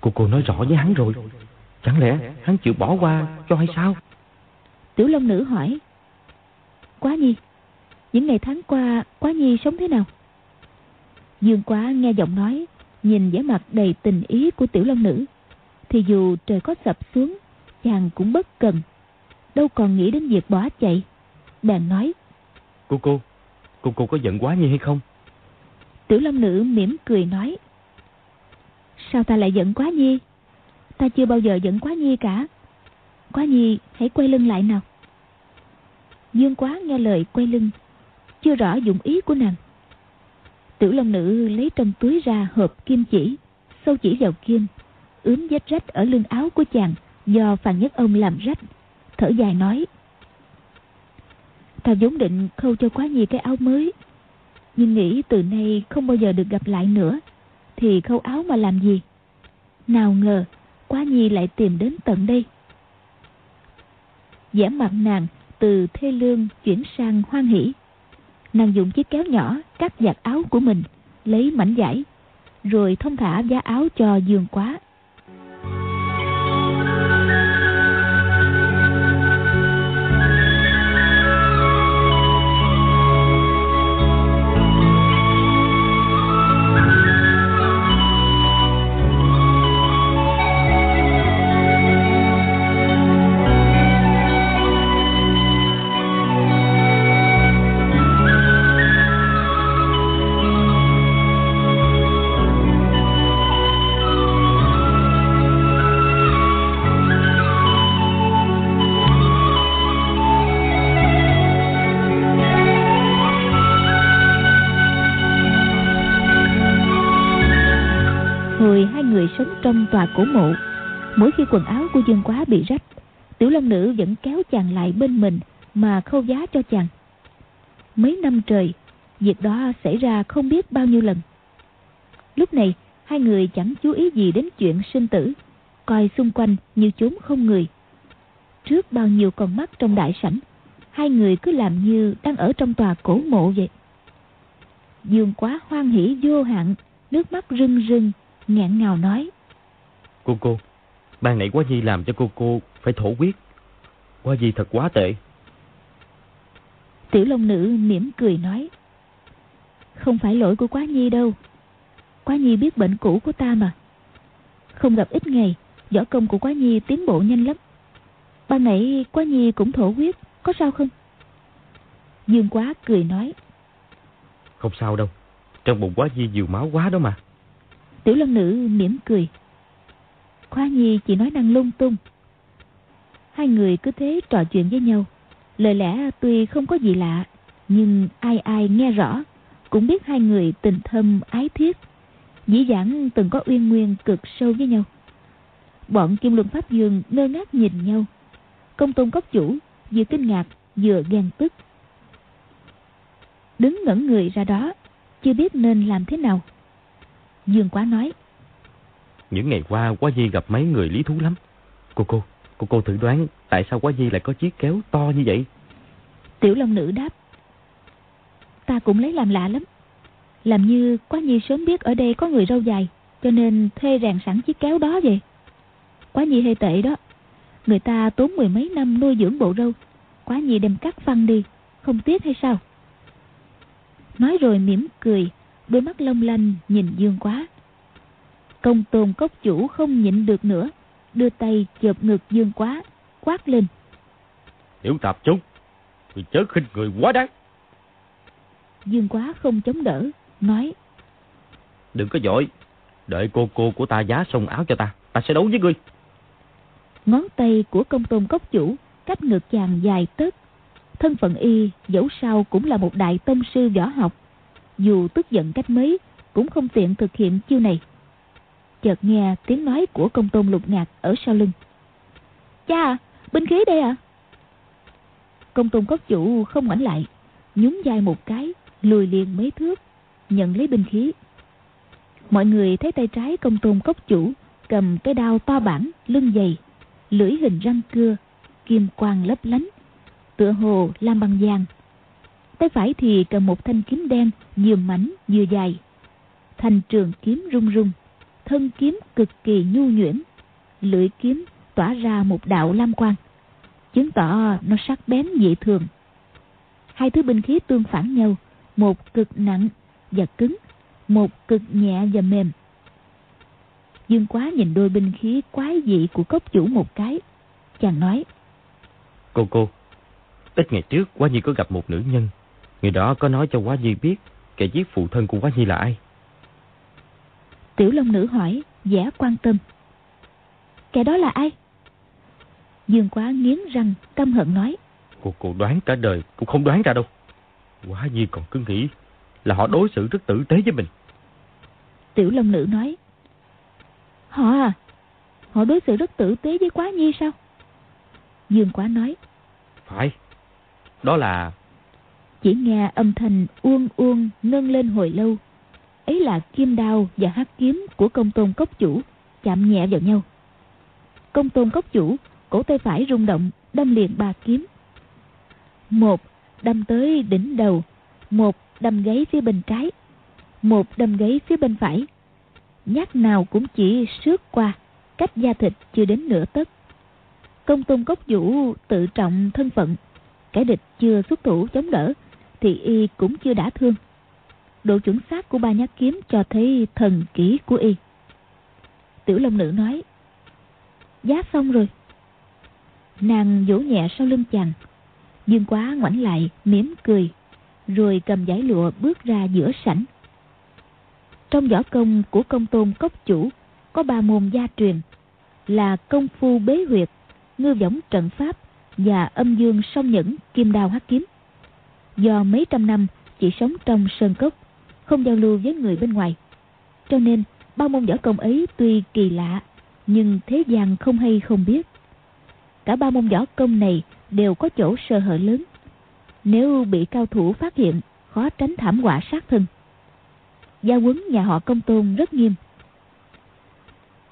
Speaker 2: Cô cô nói rõ với hắn rồi. Chẳng lẽ hắn chịu bỏ qua cho hay sao?
Speaker 1: Tiểu long nữ hỏi. Quá nhi những ngày tháng qua quá nhi sống thế nào? Dương quá nghe giọng nói nhìn vẻ mặt đầy tình ý của tiểu long nữ. Thì dù trời có sập xuống chàng cũng bất cần. Đâu còn nghĩ đến việc bỏ chạy. Bèn nói.
Speaker 2: Cô cô cô cô có giận quá nhi hay không
Speaker 1: tiểu long nữ mỉm cười nói, sao ta lại giận quá nhi? Ta chưa bao giờ giận quá nhi cả. Quá nhi, hãy quay lưng lại nào. Dương quá nghe lời quay lưng, chưa rõ dụng ý của nàng. Tiểu long nữ lấy trong túi ra hộp kim chỉ, sâu chỉ vào kim, ướm vết rách ở lưng áo của chàng do phàn nhất ông làm rách, thở dài nói, ta vốn định khâu cho quá nhi cái áo mới nhưng nghĩ từ nay không bao giờ được gặp lại nữa, thì khâu áo mà làm gì? Nào ngờ, quá nhi lại tìm đến tận đây. Vẻ mặt nàng từ thê lương chuyển sang hoan hỷ. Nàng dùng chiếc kéo nhỏ cắt giặt áo của mình, lấy mảnh vải, rồi thông thả giá áo cho dương quá. Quần áo của dương quá bị rách. Tiểu long nữ vẫn kéo chàng lại bên mình mà khâu giá cho chàng. Mấy năm trời, việc đó xảy ra không biết bao nhiêu lần. Lúc này, hai người chẳng chú ý gì đến chuyện sinh tử, coi xung quanh như chốn không người. Trước bao nhiêu con mắt trong đại sảnh, hai người cứ làm như đang ở trong tòa cổ mộ vậy. Dương quá hoan hỉ vô hạn, nước mắt rưng rưng, nghẹn ngào nói.
Speaker 2: Cô cô ban nãy quá nhi làm cho cô cô phải thổ huyết. Quá nhi thật quá tệ.
Speaker 1: Tiểu long nữ mỉm cười nói không phải lỗi của quá nhi đâu. Quá nhi biết bệnh cũ của ta mà. Không gặp ít ngày võ công của quá nhi tiến bộ nhanh lắm. Ban nãy quá nhi cũng thổ huyết có sao không? Dương quá cười nói
Speaker 2: không sao đâu. Trong bụng quá nhi nhiều máu quá đó mà.
Speaker 1: Tiểu long nữ mỉm cười Khoa nhi chỉ nói năng lung tung. Hai người cứ thế trò chuyện với nhau. Lời lẽ tuy không có gì lạ, nhưng ai ai nghe rõ, cũng biết hai người tình thâm ái thiết, dĩ dãn từng có uyên nguyên cực sâu với nhau. Bọn kim luân pháp dương ngơ ngác nhìn nhau. Công tôn cốc chủ, vừa kinh ngạc, vừa ghen tức. Đứng ngẩn người ra đó, chưa biết nên làm thế nào. Dương quá nói
Speaker 2: những ngày qua, quá di gặp mấy người lý thú lắm. Cô cô cô cô thử đoán tại sao quá di lại có chiếc kéo to như vậy?
Speaker 1: Tiểu long nữ đáp, ta cũng lấy làm lạ lắm. Làm như quá nhi sớm biết ở đây có người râu dài, cho nên thuê rèn sẵn chiếc kéo đó vậy quá nhi hơi tệ đó, người ta tốn mười mấy năm nuôi dưỡng bộ râu, quá nhi đem cắt phăng đi, không tiếc hay sao? Nói rồi mỉm cười, đôi mắt long lanh nhìn dương quá công tôn cốc chủ không nhịn được nữa đưa tay chộp ngực dương quá quát lên.
Speaker 2: Tiểu tạp chúng thì chớ khinh người quá đáng.
Speaker 1: Dương quá không chống đỡ nói.
Speaker 2: Đừng có giỏi đợi cô cô của ta giá xong áo cho ta ta sẽ đấu với ngươi.
Speaker 1: Ngón tay của công tôn cốc chủ cách ngực chàng dài tấc thân phận y dẫu sao cũng là một đại tông sư võ học. Dù tức giận cách mấy cũng không tiện thực hiện chiêu này chợt nghe tiếng nói của công tôn lục ngạc ở sau lưng. Cha binh khí đây à công tôn cốc chủ không ngoảnh lại, nhún vai một cái, lùi liền mấy thước, nhận lấy binh khí. Mọi người thấy tay trái công tôn cốc chủ cầm cái đao to bản, lưng dày, lưỡi hình răng cưa, kim quang lấp lánh, tựa hồ làm bằng vàng. Tay phải thì cầm một thanh kiếm đen vừa mảnh vừa dài, thanh trường kiếm rung rung thân kiếm cực kỳ nhu nhuyễn, lưỡi kiếm tỏa ra một đạo lam quang, chứng tỏ nó sắc bén dị thường. Hai thứ binh khí tương phản nhau, một cực nặng và cứng, một cực nhẹ và mềm. Dương quá nhìn đôi binh khí quái dị của cốc chủ một cái, chàng nói,
Speaker 2: cô cô, ít ngày trước quá nhi có gặp một nữ nhân, người đó có nói cho quá nhi biết kẻ giết phụ thân của quá nhi là ai
Speaker 1: tiểu long nữ hỏi vẻ quan tâm. Kẻ đó là ai? Dương quá nghiến răng căm hận nói.
Speaker 2: Cô cô đoán cả đời cũng không đoán ra đâu. Quá nhi còn cứ nghĩ là họ đối xử rất tử tế với mình.
Speaker 1: Tiểu long nữ nói. Họ à họ đối xử rất tử tế với quá nhi sao? Dương quá nói.
Speaker 2: Phải đó là
Speaker 1: chỉ nghe âm thanh uông uông ngân lên hồi lâu ấy là kim đao và hắc kiếm của công tôn cốc chủ, chạm nhẹ vào nhau. Công tôn cốc chủ, cổ tay phải rung động, đâm liền ba kiếm. Một, đâm tới đỉnh đầu. Một, đâm gáy phía bên trái. Một, đâm gáy phía bên phải. Nhát nào cũng chỉ xước qua, cách da thịt chưa đến nửa tấc. Công tôn cốc vũ tự trọng thân phận. Kẻ địch chưa xuất thủ chống đỡ, thì y cũng chưa đã thương độ chuẩn xác của ba nhát kiếm cho thấy thần kỹ của y. Tiểu long nữ nói, giá xong rồi. Nàng vỗ nhẹ sau lưng chàng. Dương quá ngoảnh lại, mỉm cười, rồi cầm giải lụa bước ra giữa sảnh. Trong võ công của công tôn cốc chủ, có ba môn gia truyền, là công phu bế huyệt, ngư võng trận pháp và âm dương song nhẫn kim đao hắc kiếm. Do mấy trăm năm chỉ sống trong sơn cốc không giao lưu với người bên ngoài cho nên ba môn võ công ấy tuy kỳ lạ, nhưng thế gian không hay không biết. Cả ba môn võ công này đều có chỗ sơ hở lớn. Nếu bị cao thủ phát hiện, khó tránh thảm họa sát thân. Gia quấn nhà họ công tôn rất nghiêm.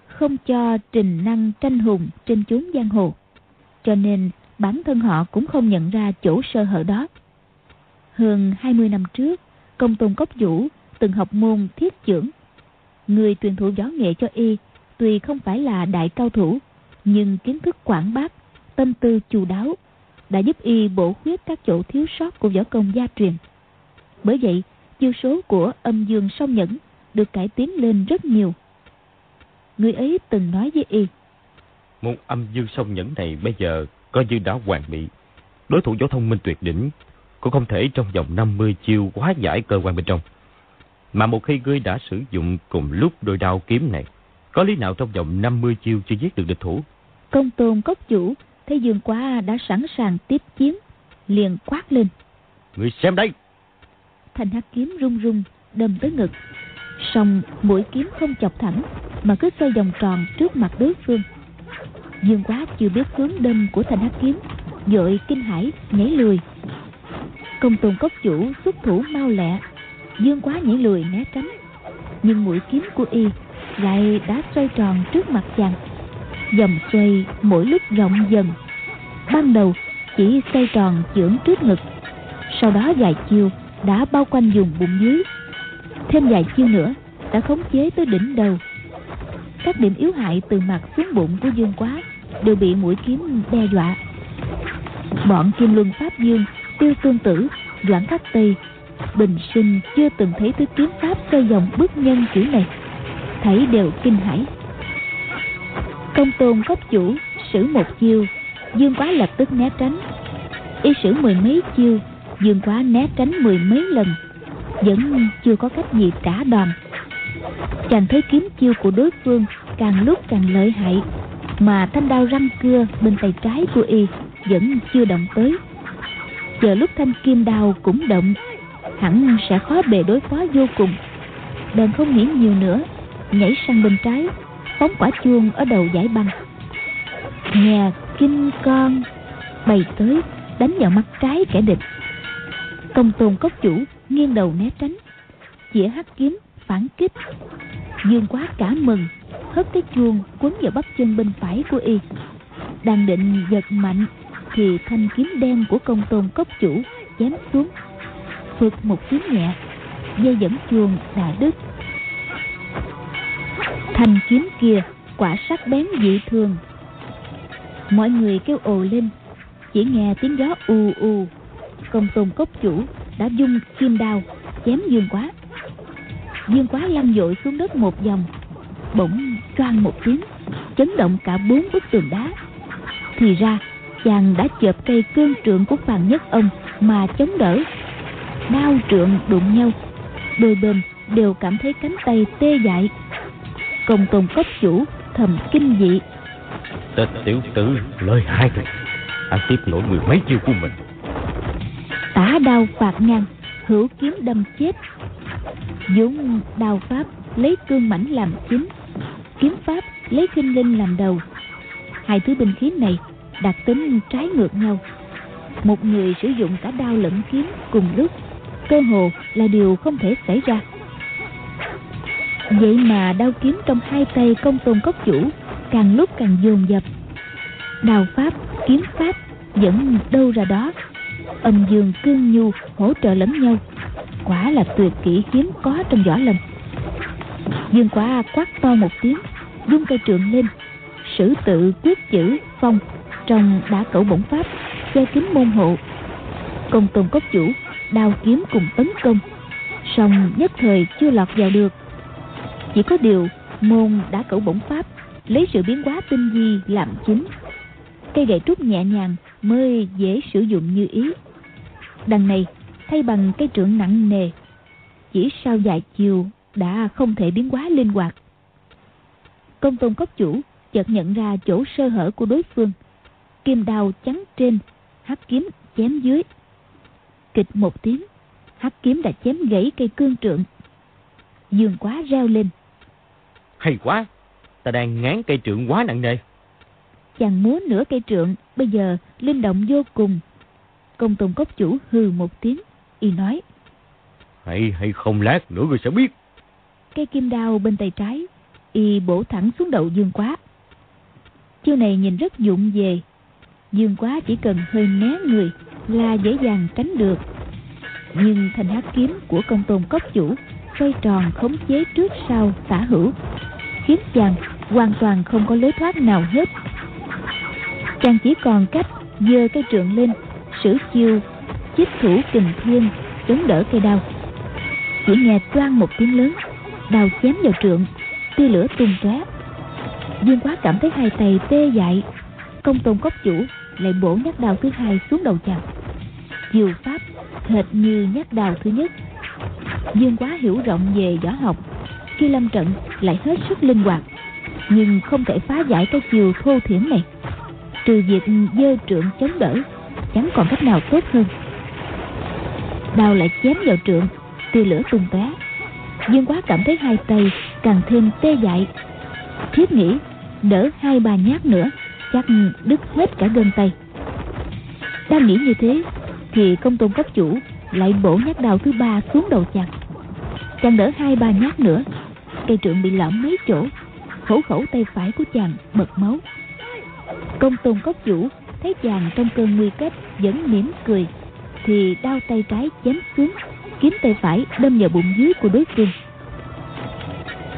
Speaker 1: Không cho trình năng tranh hùng trên chốn giang hồ. Cho nên bản thân họ cũng không nhận ra chỗ sơ hở đó. Hơn 20 năm trước, công tôn cốc vũ từng học môn thiết trưởng. Người truyền thụ võ nghệ cho y tuy không phải là đại cao thủ, nhưng kiến thức quảng bác, tâm tư chu đáo, đã giúp y bổ khuyết các chỗ thiếu sót của võ công gia truyền. Bởi vậy, chiêu số của âm dương song nhẫn được cải tiến lên rất nhiều. Người ấy từng nói với y.
Speaker 2: Môn âm dương song nhẫn này bây giờ coi như đã hoàn bị. Đối thủ võ thông minh tuyệt đỉnh cũng không thể trong vòng 50 chiêu quá giải cơ quan bên trong. Mà một khi ngươi đã sử dụng cùng lúc đôi đao kiếm này, có lý nào trong vòng 50 chiêu chưa giết được địch thủ?
Speaker 1: Công tôn cốc chủ thấy Dương Quá đã sẵn sàng tiếp chiến, liền quát lên.
Speaker 2: Người xem đây!
Speaker 1: Thanh hắc kiếm rung rung, đâm tới ngực. Xong mũi kiếm không chọc thẳng, mà cứ xoay vòng tròn trước mặt đối phương. Dương Quá chưa biết hướng đâm của thanh hắc kiếm, dội kinh hãi nhảy lùi. Công tôn cốc chủ xuất thủ mau lẹ, Dương Quá nhảy lùi né tránh, nhưng mũi kiếm của y lại đã xoay tròn trước mặt chàng. Dòng xoay mỗi lúc rộng dần. Ban đầu chỉ xoay tròn chưởng trước ngực, sau đó vài chiêu đã bao quanh vùng bụng dưới. Thêm vài chiêu nữa đã khống chế tới đỉnh đầu. Các điểm yếu hại từ mặt xuống bụng của Dương Quá đều bị mũi kiếm đe dọa. Bọn Kim Luân Pháp Dương, Tiêu Tương Tử, Doãn Khắc Tây, Bình Sinh chưa từng thấy thứ kiếm pháp xoay vòng bước nhân kiểu này. Thấy đều kinh hãi. Công tôn cốc chủ sử một chiêu, Dương Quá lập tức né tránh. Y sử mười mấy chiêu, Dương Quá né tránh mười mấy lần, vẫn chưa có cách gì trả đòn. Chàng thấy kiếm chiêu của đối phương càng lúc càng lợi hại mà thanh đao răng cưa bên tay trái của y vẫn chưa động tới chờ lúc thanh kim đao cũng động, hẳn sẽ khó bề đối phó vô cùng. Bèn không nghĩ nhiều nữa, nhảy sang bên trái, phóng quả chuông ở đầu giải băng. Nhà kinh con bay tới, đánh vào mắt trái kẻ địch. Công tôn cốc chủ nghiêng đầu né tránh chĩa hắc kiếm phản kích. Dương quá cả mừng, hất cái chuông quấn vào bắp chân bên phải của y, đang định giật mạnh thì thanh kiếm đen của công tôn cốc chủ chém xuống, phượt một kiếm nhẹ, dây dẫn chuông đã đứt thanh kiếm kia quả sắc bén dị thường. Mọi người kêu ồ lên, chỉ nghe tiếng gió u u. Công tôn cốc chủ đã dung kim đao, chém dương quá. Dương quá lăn dội xuống đất một vòng, bỗng choang một tiếng, chấn động cả bốn bức tường đá. Thì ra chàng đã chợp cây cương trượng của phàn nhất ông mà chống đỡ. Đao trượng đụng nhau đôi bên đều cảm thấy cánh tay tê dại. Công tôn cấp chủ thầm kinh dị.
Speaker 2: Tên tiểu tử lời hai rồi anh tiếp nổi mười mấy chiêu của mình.
Speaker 1: Tả đao phạt ngang hữu kiếm đâm chết. Dũng đao pháp lấy cương mảnh làm chính kiếm pháp lấy khinh linh làm đầu. Hai thứ binh khí này đặc tính trái ngược nhau. Một người sử dụng cả đao lẫn kiếm cùng lúc, cơ hồ là điều không thể xảy ra. Vậy mà đao kiếm trong hai tay công tôn cốc chủ, càng lúc càng dồn dập. Đao pháp, kiếm pháp vẫn đâu ra đó. Âm dương cương nhu hỗ trợ lẫn nhau. Quả là tuyệt kỹ hiếm có trong võ lâm. Dương Quá quát to một tiếng dung cây trượng lên. Sử tự quyết chữ phong trong đã cẩu bổng pháp, che kín môn hộ. Công tôn cốc chủ, đao kiếm cùng tấn công. Song nhất thời chưa lọt vào được. Chỉ có điều môn đã cẩu bổng pháp lấy sự biến hóa tinh vi làm chính. Cây gậy trúc nhẹ nhàng mới dễ sử dụng như ý. Đằng này, thay bằng cây trượng nặng nề, chỉ sau vài chiều đã không thể biến hóa linh hoạt. Công tôn cốc chủ chợt nhận ra chỗ sơ hở của đối phương kim đao chắn trên hắc kiếm chém dưới kịch một tiếng hắc kiếm đã chém gãy cây cương trượng dương quá reo lên
Speaker 2: Hay quá, ta đang ngán cây trượng quá nặng nề.
Speaker 1: Chàng múa nửa cây trượng, bây giờ linh động vô cùng. Công tôn cốc chủ hừ một tiếng, y nói.
Speaker 2: Hay hay không lát nữa người sẽ biết.
Speaker 1: Cây kim đao bên tay trái, y bổ thẳng xuống đầu dương quá. Chiêu này nhìn rất dụng về. Dương quá chỉ cần hơi né người là dễ dàng tránh được. Nhưng thanh hát kiếm của công tôn cốc chủ, xoay tròn khống chế trước sau tả hữu, khiến chàng hoàn toàn không có lối thoát nào hết. Chàng chỉ còn cách giơ cây trượng lên, sử chiêu chích thủ kình thiên, chống đỡ cây đao. Chỉ nghe toan một tiếng lớn, đao chém vào trượng, tia lửa tung tóe. Dương quá cảm thấy hai tay tê dại công tôn cốc chủ, lại bổ nhát đào thứ hai xuống đầu chàng. Chiều pháp, hệt như nhát đào thứ nhất. Dương quá hiểu rộng về võ học, khi lâm trận lại hết sức linh hoạt, nhưng không thể phá giải cái chiều thô thiển này. Trừ việc dơ trượng chống đỡ, chẳng còn cách nào tốt hơn. Đao lại chém vào trượng, tia lửa tung tóe. Dương quá cảm thấy hai tay càng thêm tê dại. Thiết nghĩ, đỡ hai ba nhát nữa chắc đứt hết cả gân tay. Đang nghĩ như thế, thì công tôn cấp chủ lại bổ nhát đào thứ ba xuống đầu chàng. Chàng đỡ hai ba nhát nữa, cây trượng bị lõm mấy chỗ khẩu khẩu tay phải của chàng bật máu. Công tôn cốc chủ thấy chàng trong cơn nguy cấp vẫn mỉm cười, thì đau tay trái chém xuống, kiếm tay phải đâm vào bụng dưới của đối phương.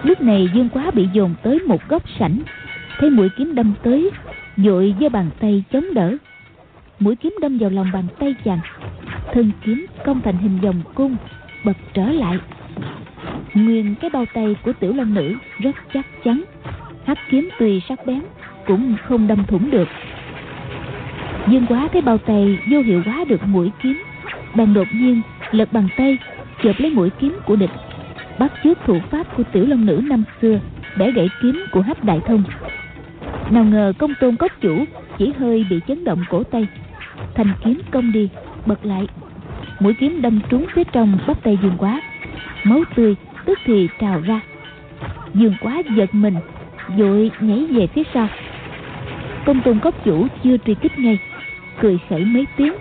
Speaker 1: Lúc này dương quá bị dồn tới một góc sảnh, thấy mũi kiếm đâm tới vội giơ bàn tay chống đỡ. Mũi kiếm đâm vào lòng bàn tay chàng. Thân kiếm cong thành hình vòng cung, bật trở lại. Nguyên cái bao tay của tiểu long nữ rất chắc chắn. Hắc kiếm tùy sắc bén, cũng không đâm thủng được. Dương quá thấy bao tay vô hiệu hóa được mũi kiếm. Bèn đột nhiên lật bàn tay, chộp lấy mũi kiếm của địch. Bắt chước thủ pháp của tiểu long nữ năm xưa bẻ gãy kiếm của hách đại thông nào ngờ công tôn cốc chủ, chỉ hơi bị chấn động cổ tay. Thành kiếm công đi, bật lại. Mũi kiếm đâm trúng phía trong bắp tay dương quá. Máu tươi, tức thì trào ra. Dương quá giật mình, vội nhảy về phía sau. Công tôn cốc chủ chưa truy kích ngay. Cười khẩy mấy tiếng,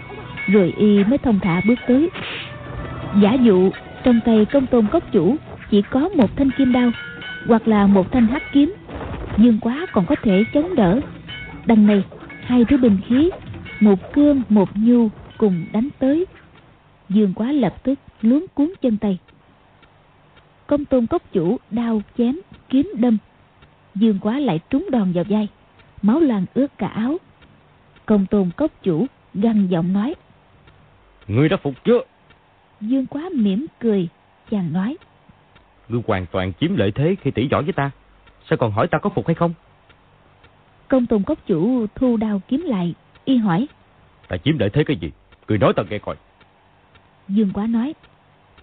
Speaker 1: rồi y mới thông thả bước tới. Giả dụ, trong tay công tôn cốc chủ, chỉ có một thanh kim đao, hoặc là một thanh hắc kiếm dương quá còn có thể chống đỡ. Đằng này hai thứ binh khí một cương một nhu cùng đánh tới. Dương quá lập tức luống cuốn chân tay. Công tôn cốc chủ đao chém kiếm đâm. Dương quá lại trúng đòn vào vai máu loang ướt cả áo. Công tôn cốc chủ gằn giọng nói.
Speaker 2: Ngươi đã phục chưa?
Speaker 1: Dương quá mỉm cười chàng nói.
Speaker 2: Ngươi hoàn toàn chiếm lợi thế khi tỷ võ với ta sao còn hỏi ta có phục hay không?
Speaker 1: Công tôn cốc chủ thu đao kiếm lại y hỏi.
Speaker 2: Ta chiếm lợi thế cái gì? Ngươi nói ta nghe coi.
Speaker 1: Dương quá nói.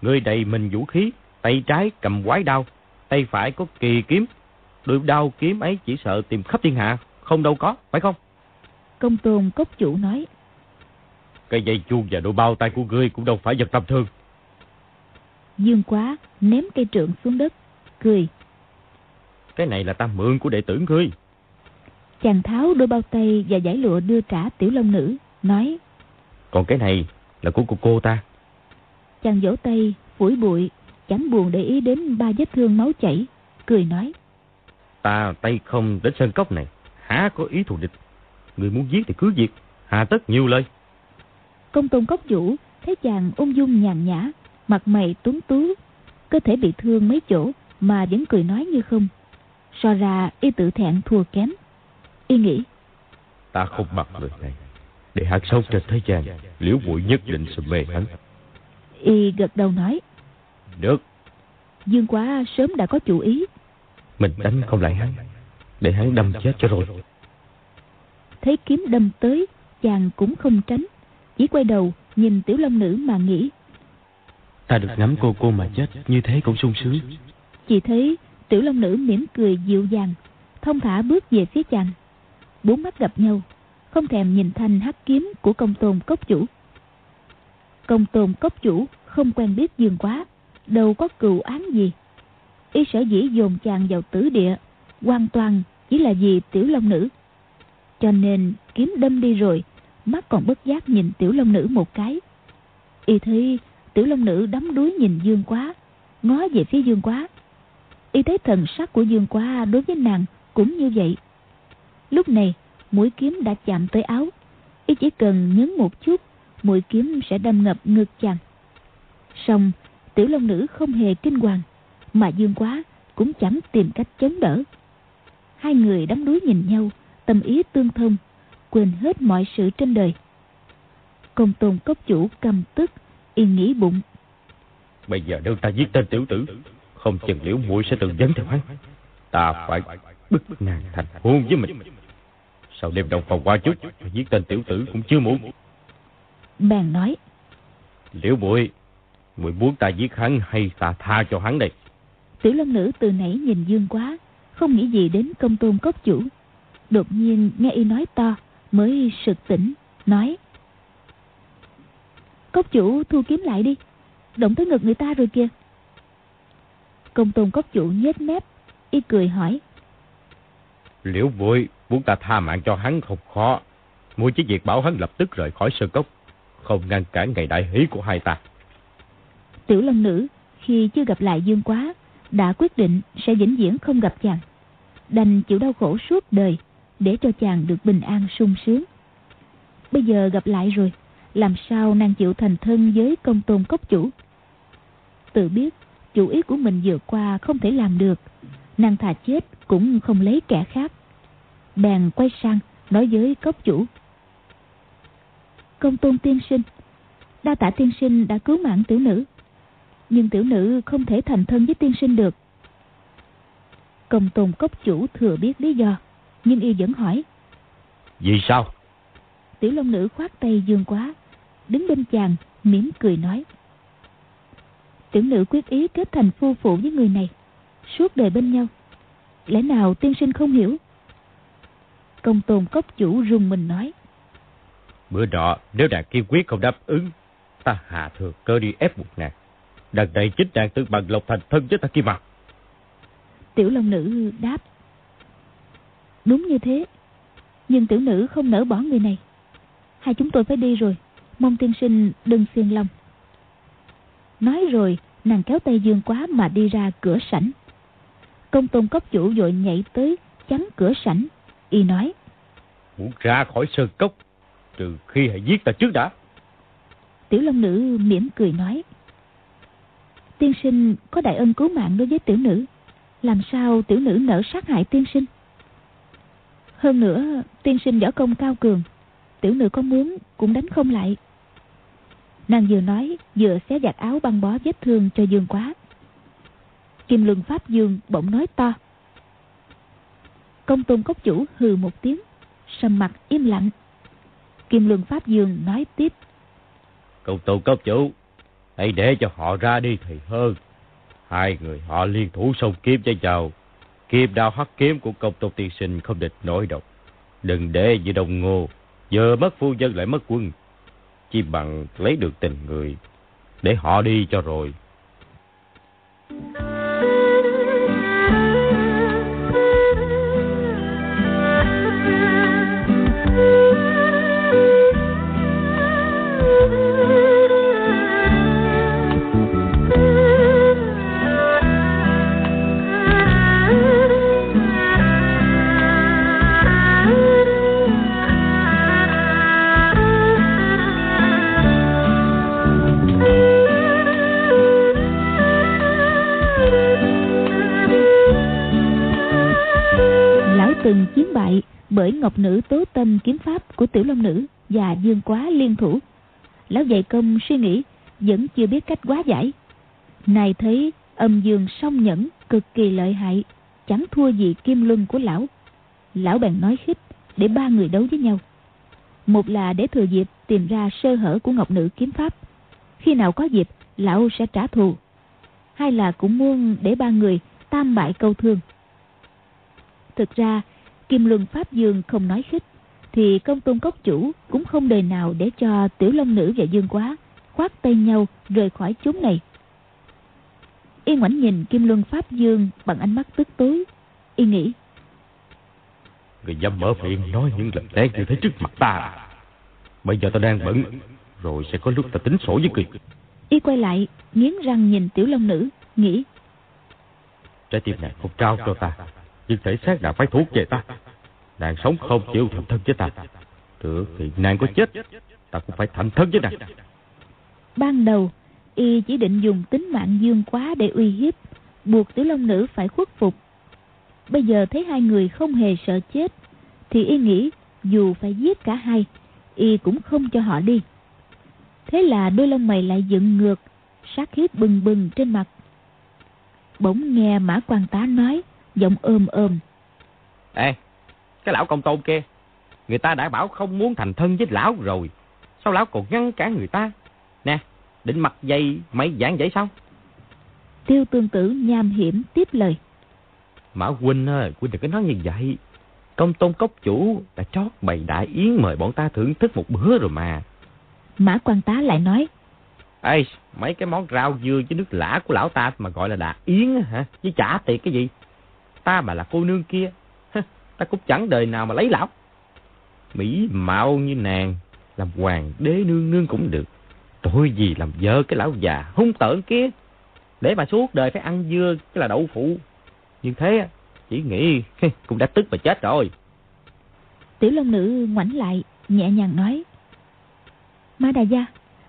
Speaker 2: Ngươi đầy mình vũ khí tay trái cầm quái đao tay phải có kỳ kiếm. Đôi đao kiếm ấy chỉ sợ tìm khắp thiên hạ không đâu có phải không?
Speaker 1: Công tôn cốc chủ nói.
Speaker 2: Cái dây chuông và đôi bao tay của ngươi cũng đâu phải vật tầm thường
Speaker 1: dương quá ném cây trượng xuống đất cười
Speaker 2: cái này là ta mượn của đệ tử ngươi.
Speaker 1: Chàng tháo đôi bao tay và giải lụa đưa trả tiểu long nữ nói
Speaker 2: còn cái này là của cô cô ta.
Speaker 1: Chàng vỗ tay phủi bụi chẳng buồn để ý đến ba vết thương máu chảy cười nói
Speaker 2: ta tay không đến sơn cốc này há có ý thù địch. Người muốn giết thì cứ giết hà tất nhiều lời.
Speaker 1: Công tôn cốc chủ thấy chàng ung dung nhàn nhã mặt mày tuấn tú cơ thể bị thương mấy chỗ mà vẫn cười nói như không so ra y tự thẹn thua kém. Y nghĩ.
Speaker 2: Ta không mặc người này. Để hạt sâu trên thế gian liễu bụi nhất định sẽ mê hắn.
Speaker 1: Y gật đầu nói.
Speaker 2: Được.
Speaker 1: Dương quá sớm đã có chủ ý.
Speaker 2: Mình đánh không lại hắn. Để hắn đâm chết cho rồi.
Speaker 1: Thấy kiếm đâm tới chàng cũng không tránh. Chỉ quay đầu nhìn tiểu long nữ mà nghĩ.
Speaker 2: Ta được ngắm cô cô mà chết như thế cũng sung sướng.
Speaker 1: Chỉ thấy tiểu long nữ mỉm cười dịu dàng, thông thả bước về phía chàng. Bốn mắt gặp nhau, không thèm nhìn thanh hắc kiếm của công tôn cốc chủ. Công tôn cốc chủ không quen biết dương quá, đâu có cừu án gì. Y sở dĩ dồn chàng vào tử địa, hoàn toàn chỉ là vì tiểu long nữ. Cho nên kiếm đâm đi rồi, mắt còn bất giác nhìn tiểu long nữ một cái. Y thấy tiểu long nữ đắm đuối nhìn dương quá, ngó về phía dương quá y thấy thần sắc của dương quá đối với nàng cũng như vậy. Lúc này, mũi kiếm đã chạm tới áo. Y chỉ cần nhấn một chút, mũi kiếm sẽ đâm ngập ngực chàng. Song tiểu long nữ không hề kinh hoàng, mà dương quá cũng chẳng tìm cách chống đỡ. Hai người đắm đuối nhìn nhau, tâm ý tương thông, quên hết mọi sự trên đời. Công tôn cốc chủ căm tức, y nghĩ bụng.
Speaker 2: Bây giờ nếu ta giết tên tiểu tử? Không chừng liễu muội sẽ tự vấn theo hắn. Ta phải bức nàng thành hôn với mình. Sau đêm đồng phòng qua chút giết tên tiểu tử cũng chưa muộn.
Speaker 1: Bèn nói
Speaker 2: liễu muội muội muốn ta giết hắn hay ta tha cho hắn đây?
Speaker 1: Tiểu long nữ từ nãy nhìn dương quá không nghĩ gì đến công tôn cốc chủ. Đột nhiên nghe y nói to mới sực tỉnh nói cốc chủ thu kiếm lại đi. Động tới ngực người ta rồi kìa công tôn cốc chủ nhếch mép y cười hỏi.
Speaker 2: Liễu muội muốn ta tha mạng cho hắn không khó. Muội chỉ việc bảo hắn lập tức rời khỏi sơn cốc không ngăn cản ngày đại hỷ của hai ta.
Speaker 1: Tiểu long nữ khi chưa gặp lại dương quá đã quyết định sẽ vĩnh viễn không gặp chàng. Đành chịu đau khổ suốt đời để cho chàng được bình an sung sướng. Bây giờ gặp lại rồi làm sao nàng chịu thành thân với công tôn cốc chủ? Tự biết chủ ý của mình vừa qua không thể làm được. Nàng thà chết cũng không lấy kẻ khác. Bèn quay sang nói với cốc chủ. Công tôn tiên sinh đa tạ tiên sinh đã cứu mạng tiểu nữ. Nhưng tiểu nữ không thể thành thân với tiên sinh được. Công tôn cốc chủ thừa biết lý do nhưng y vẫn hỏi.
Speaker 2: Vì sao?
Speaker 1: Tiểu long nữ khoát tay dương quá đứng bên chàng mỉm cười nói tiểu nữ quyết ý kết thành phu phụ với người này. Suốt đời bên nhau. Lẽ nào tiên sinh không hiểu? Công tôn cốc chủ rung mình nói.
Speaker 2: Bữa nọ nếu nàng kiên quyết không đáp ứng ta hạ thừa cơ đi ép buộc nàng. Đằng này chính nàng tự bằng lộc thành thân với ta kia mà
Speaker 1: tiểu long nữ đáp. Đúng như thế nhưng tiểu nữ không nỡ bỏ người này. Hai chúng tôi phải đi rồi mong tiên sinh đừng phiền lòng. Nói rồi nàng kéo tay dương quá mà đi ra cửa sảnh. Công tôn cốc chủ vội nhảy tới chắn cửa sảnh y nói
Speaker 2: muốn ra khỏi sơn cốc trừ khi hãy giết ta trước đã.
Speaker 1: Tiểu long nữ mỉm cười nói tiên sinh có đại ân cứu mạng đối với tiểu nữ làm sao tiểu nữ nỡ sát hại tiên sinh? Hơn nữa tiên sinh võ công cao cường tiểu nữ có muốn cũng đánh không lại nàng vừa nói, vừa xé giặt áo băng bó vết thương cho dương quá. Kim luân pháp dương bỗng nói to. Công tôn cốc chủ hừ một tiếng, sầm mặt im lặng. Kim luân pháp dương nói tiếp.
Speaker 2: Công tôn cốc chủ, hãy để cho họ ra đi thì hơn. Hai người họ liên thủ sông kiếm cho chào kiếm đao hắc kiếm của công tôn tiên sinh không địch nổi độc đừng để như đồng ngô. Giờ mất phu nhân lại mất quân chỉ bằng lấy được tình người để họ đi cho rồi.
Speaker 1: từng ngọc nữ tố tâm kiếm pháp của tiểu long nữ và dương quá liên thủ. Lão dạy công suy nghĩ, vẫn chưa biết cách quá giải. Này thấy, âm dương song nhẫn, cực kỳ lợi hại, chẳng thua gì kim luân của lão. Lão bèn nói khích, để ba người đấu với nhau. Một là để thừa dịp tìm ra sơ hở của ngọc nữ kiếm pháp. Khi nào có dịp, lão sẽ trả thù. Hai là cũng muốn để ba người tam bại câu thương. Thực ra Kim Luân Pháp Dương không nói khích thì công tôn cốc chủ cũng không đời nào để cho tiểu long nữ và dương quá khoát tay nhau rời khỏi chúng này Y ngoảnh nhìn Kim Luân Pháp Dương bằng ánh mắt tức tối. Y nghĩ.
Speaker 2: Người dám mở miệng nói những lời lẽ như thế trước mặt ta. Bây giờ ta đang bận, rồi sẽ có lúc ta tính sổ với người.
Speaker 1: Y quay lại, nghiến răng nhìn tiểu long nữ, nghĩ.
Speaker 2: Trái tim này không trao cho ta, nhưng thể xác đã phải thuộc về ta. Nàng sống không chịu thành thân với ta. Được thì nàng có chết, ta cũng phải thành thân với nàng.
Speaker 1: Ban đầu, y chỉ định dùng tính mạng dương quá để uy hiếp, buộc tiểu long nữ phải khuất phục. Bây giờ thấy hai người không hề sợ chết, thì y nghĩ dù phải giết cả hai, y cũng không cho họ đi. Thế là đôi lông mày lại dựng ngược, sát khí bừng bừng trên mặt. Bỗng nghe Mã quan tá nói, giọng ôm ôm.
Speaker 2: Ê, cái lão công tôn kia, người ta đã bảo không muốn thành thân với lão rồi. Sao lão còn ngăn cản người ta? Nè, định mặt dây mấy giảng vậy sao?
Speaker 1: Tiêu tương tử nham hiểm tiếp lời.
Speaker 2: Mã huynh ơi, huynh đừng có nói như vậy. Công tôn cốc chủ đã trót bày đại yến mời bọn ta thưởng thức một bữa rồi mà.
Speaker 1: Mã quan tá lại nói.
Speaker 2: Ê, mấy cái món rau dưa với nước lã của lão ta mà gọi là đại yến hả? Chứ trả tiền cái gì? Ta mà là cô nương kia, ta cũng chẳng đời nào mà lấy lão. Mỹ mạo như nàng, làm hoàng đế nương nương cũng được. Tội gì làm vợ cái lão già hung tợn kia. Để mà suốt đời phải ăn dưa cái là đậu phụ. như thế chỉ nghĩ cũng đã tức mà chết rồi.
Speaker 1: Tiểu Long Nữ ngoảnh lại, nhẹ nhàng nói. Ma Đà Gia,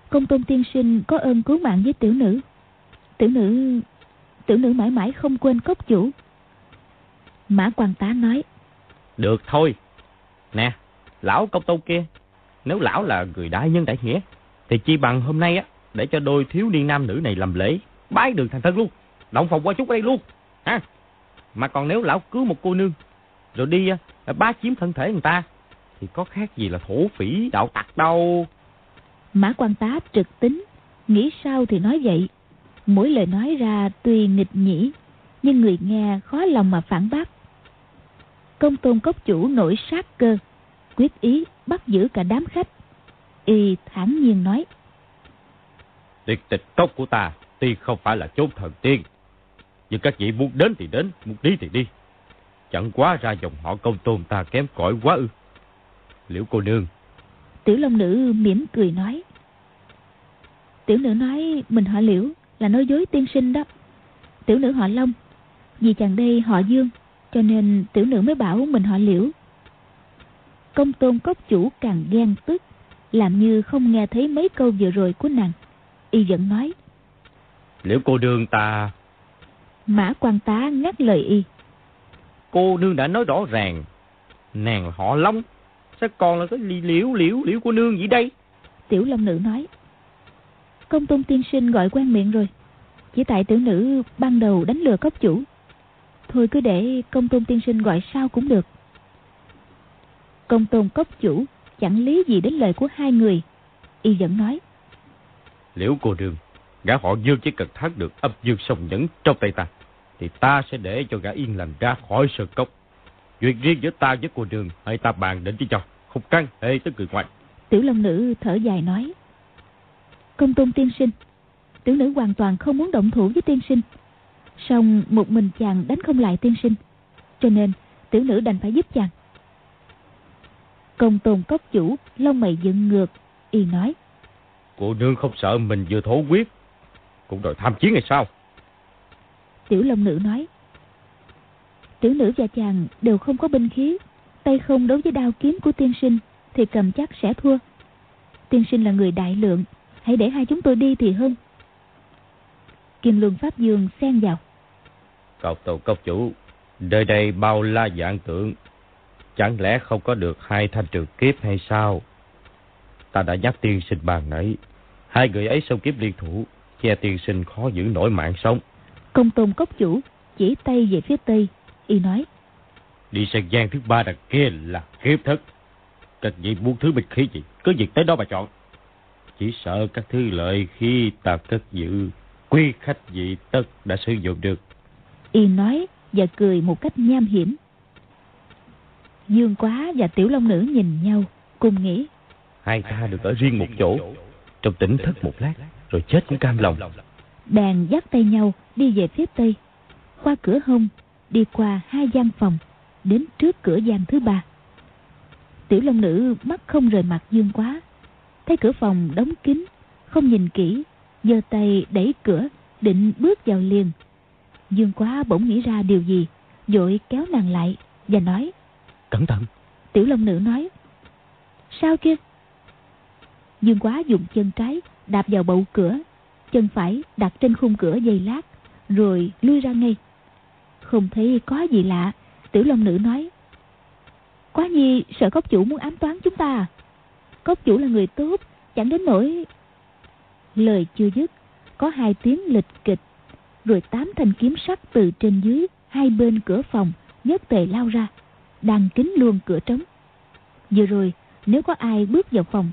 Speaker 1: công tôn tiên sinh có ơn cứu mạng với tiểu nữ. Tiểu nữ... Tiểu nữ mãi mãi không quên cốc chủ. Mã quan tá nói.
Speaker 2: Được thôi. Nè, lão công tôn kia. Nếu lão là người đại nhân đại nghĩa, thì chi bằng hôm nay á, để cho đôi thiếu niên nam nữ này làm lễ, bái đường thành thân luôn. Động phòng qua chút ở đây luôn. Ha? Mà còn nếu lão cứu một cô nương, rồi đi bá chiếm thân thể người ta, thì có khác gì là thổ phỉ đạo tặc đâu.
Speaker 1: Mã quan tá trực tính, nghĩ sao thì nói vậy. Mỗi lời nói ra tuy nghịch nhĩ, nhưng người nghe khó lòng mà phản bác. Công tôn cốc chủ nổi sát cơ, quyết ý bắt giữ cả đám khách. Y thản nhiên nói.
Speaker 2: Tuyệt tịch cốc của ta tuy không phải là chốn thần tiên, nhưng các vị muốn đến thì đến, muốn đi thì đi. Chẳng quá ra dòng họ công tôn ta kém cỏi quá ư. Liễu cô nương.
Speaker 1: Tiểu Long Nữ mỉm cười nói. Tiểu nữ nói mình họ Liễu là nói dối tiên sinh đó. Tiểu nữ họ Long, vì chàng đây họ Dương, cho nên tiểu nữ mới bảo mình họ Liễu. Công tôn cốc chủ càng ghen tức, làm như không nghe thấy mấy câu vừa rồi của nàng. Y giận nói.
Speaker 2: Liễu cô nương ta...
Speaker 1: Mã quan tá ngắt lời y.
Speaker 2: Cô nương đã nói rõ ràng, nàng họ Long, sao còn là cái liễu liễu liễu cô nương gì đây?
Speaker 1: Tiểu Long Nữ nói. Công tôn tiên sinh gọi quen miệng rồi. Chỉ tại tiểu nữ ban đầu đánh lừa cốc chủ. Thôi cứ để công tôn tiên sinh gọi sao cũng được. Công tôn cốc chủ chẳng lý gì đến lời của hai người. Y vẫn nói.
Speaker 2: Liễu cô đường, gã họ dương chỉ cần thắng được âm dương sông nhẫn trong tay ta. Thì ta sẽ để cho gã yên lành ra khỏi sơn cốc. Chuyện riêng giữa ta với cô đường, hãy ta bàn đến chứ cho. Không căng, hãy tới người ngoài.
Speaker 1: Tiểu Long Nữ thở dài nói. Công tôn tiên sinh Tiểu nữ hoàn toàn không muốn động thủ với tiên sinh song một mình chàng đánh không lại tiên sinh. Cho nên tiểu nữ đành phải giúp chàng. Công tôn cốc chủ Lông mày dựng ngược Y nói.
Speaker 2: Cô nương không sợ mình vừa thổ quyết Cũng đòi tham chiến hay sao?
Speaker 1: Tiểu long nữ nói. Tiểu nữ và chàng đều không có binh khí Tay không đối với đao kiếm của tiên sinh Thì cầm chắc sẽ thua. Tiên sinh là người đại lượng Hãy để hai chúng tôi đi thì hơn. Kim Luân Pháp Dương xen vào
Speaker 2: Cậu tổ cốc chủ. Nơi đây bao la dạng tượng. Chẳng lẽ không có được hai thanh trường kiếp hay sao? Ta đã nhắc tiên sinh bàn nãy. Hai người ấy sâu kiếp liên thủ Che tiên sinh khó giữ nổi mạng sống.
Speaker 1: Công tôn cốc chủ Chỉ tay về phía tây Y nói.
Speaker 2: Đi sang gian thứ ba đằng kia là kiếp thất. Các vị muốn thứ bịch khí gì Cứ việc tới đó mà chọn. Chỉ sợ các thứ lợi khi ta cất giữ Quy khách dị tất đã sử dụng được
Speaker 1: Y nói và cười một cách nham hiểm. Dương Quá và Tiểu Long Nữ nhìn nhau Cùng nghĩ.
Speaker 2: Hai ta được ở riêng một chỗ Trong tỉnh thất một lát Rồi chết cũng cam lòng.
Speaker 1: Bèn dắt tay nhau đi về phía tây. Qua cửa hông đi qua hai gian phòng đến trước cửa gian thứ ba. Tiểu long nữ mắt không rời mặt dương quá. Thấy cửa phòng đóng kín không nhìn kỹ giơ tay đẩy cửa định bước vào liền dương quá bỗng nghĩ ra điều gì vội kéo nàng lại và nói
Speaker 2: cẩn thận.
Speaker 1: Tiểu long nữ nói sao kia dương quá dùng chân trái đạp vào bậu cửa chân phải đặt trên khung cửa dây lát rồi lui ra ngay. Không thấy có gì lạ tiểu long nữ nói quá nhi sợ cốc chủ muốn ám toán chúng ta à? Cốc chủ là người tốt chẳng đến nỗi lời chưa dứt có hai tiếng lịch kịch rồi tám thanh kiếm sắt từ trên dưới, hai bên cửa phòng nhất tề lao ra, đang kín luôn cửa trống. Vừa rồi, nếu có ai bước vào phòng,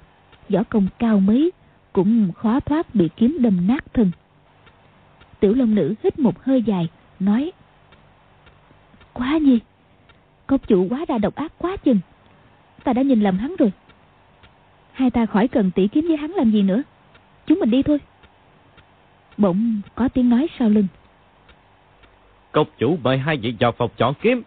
Speaker 1: võ công cao mấy cũng khó thoát bị kiếm đâm nát thân. Tiểu long nữ hít một hơi dài, nói, quá nhi công chủ quá đa độc ác quá chừng. Ta đã nhìn lầm hắn rồi. Hai ta khỏi cần tỉ kiếm với hắn làm gì nữa. Chúng mình đi thôi bỗng có tiếng nói sau lưng.
Speaker 2: Cốc chủ mời hai vị vào phòng chọn kiếm.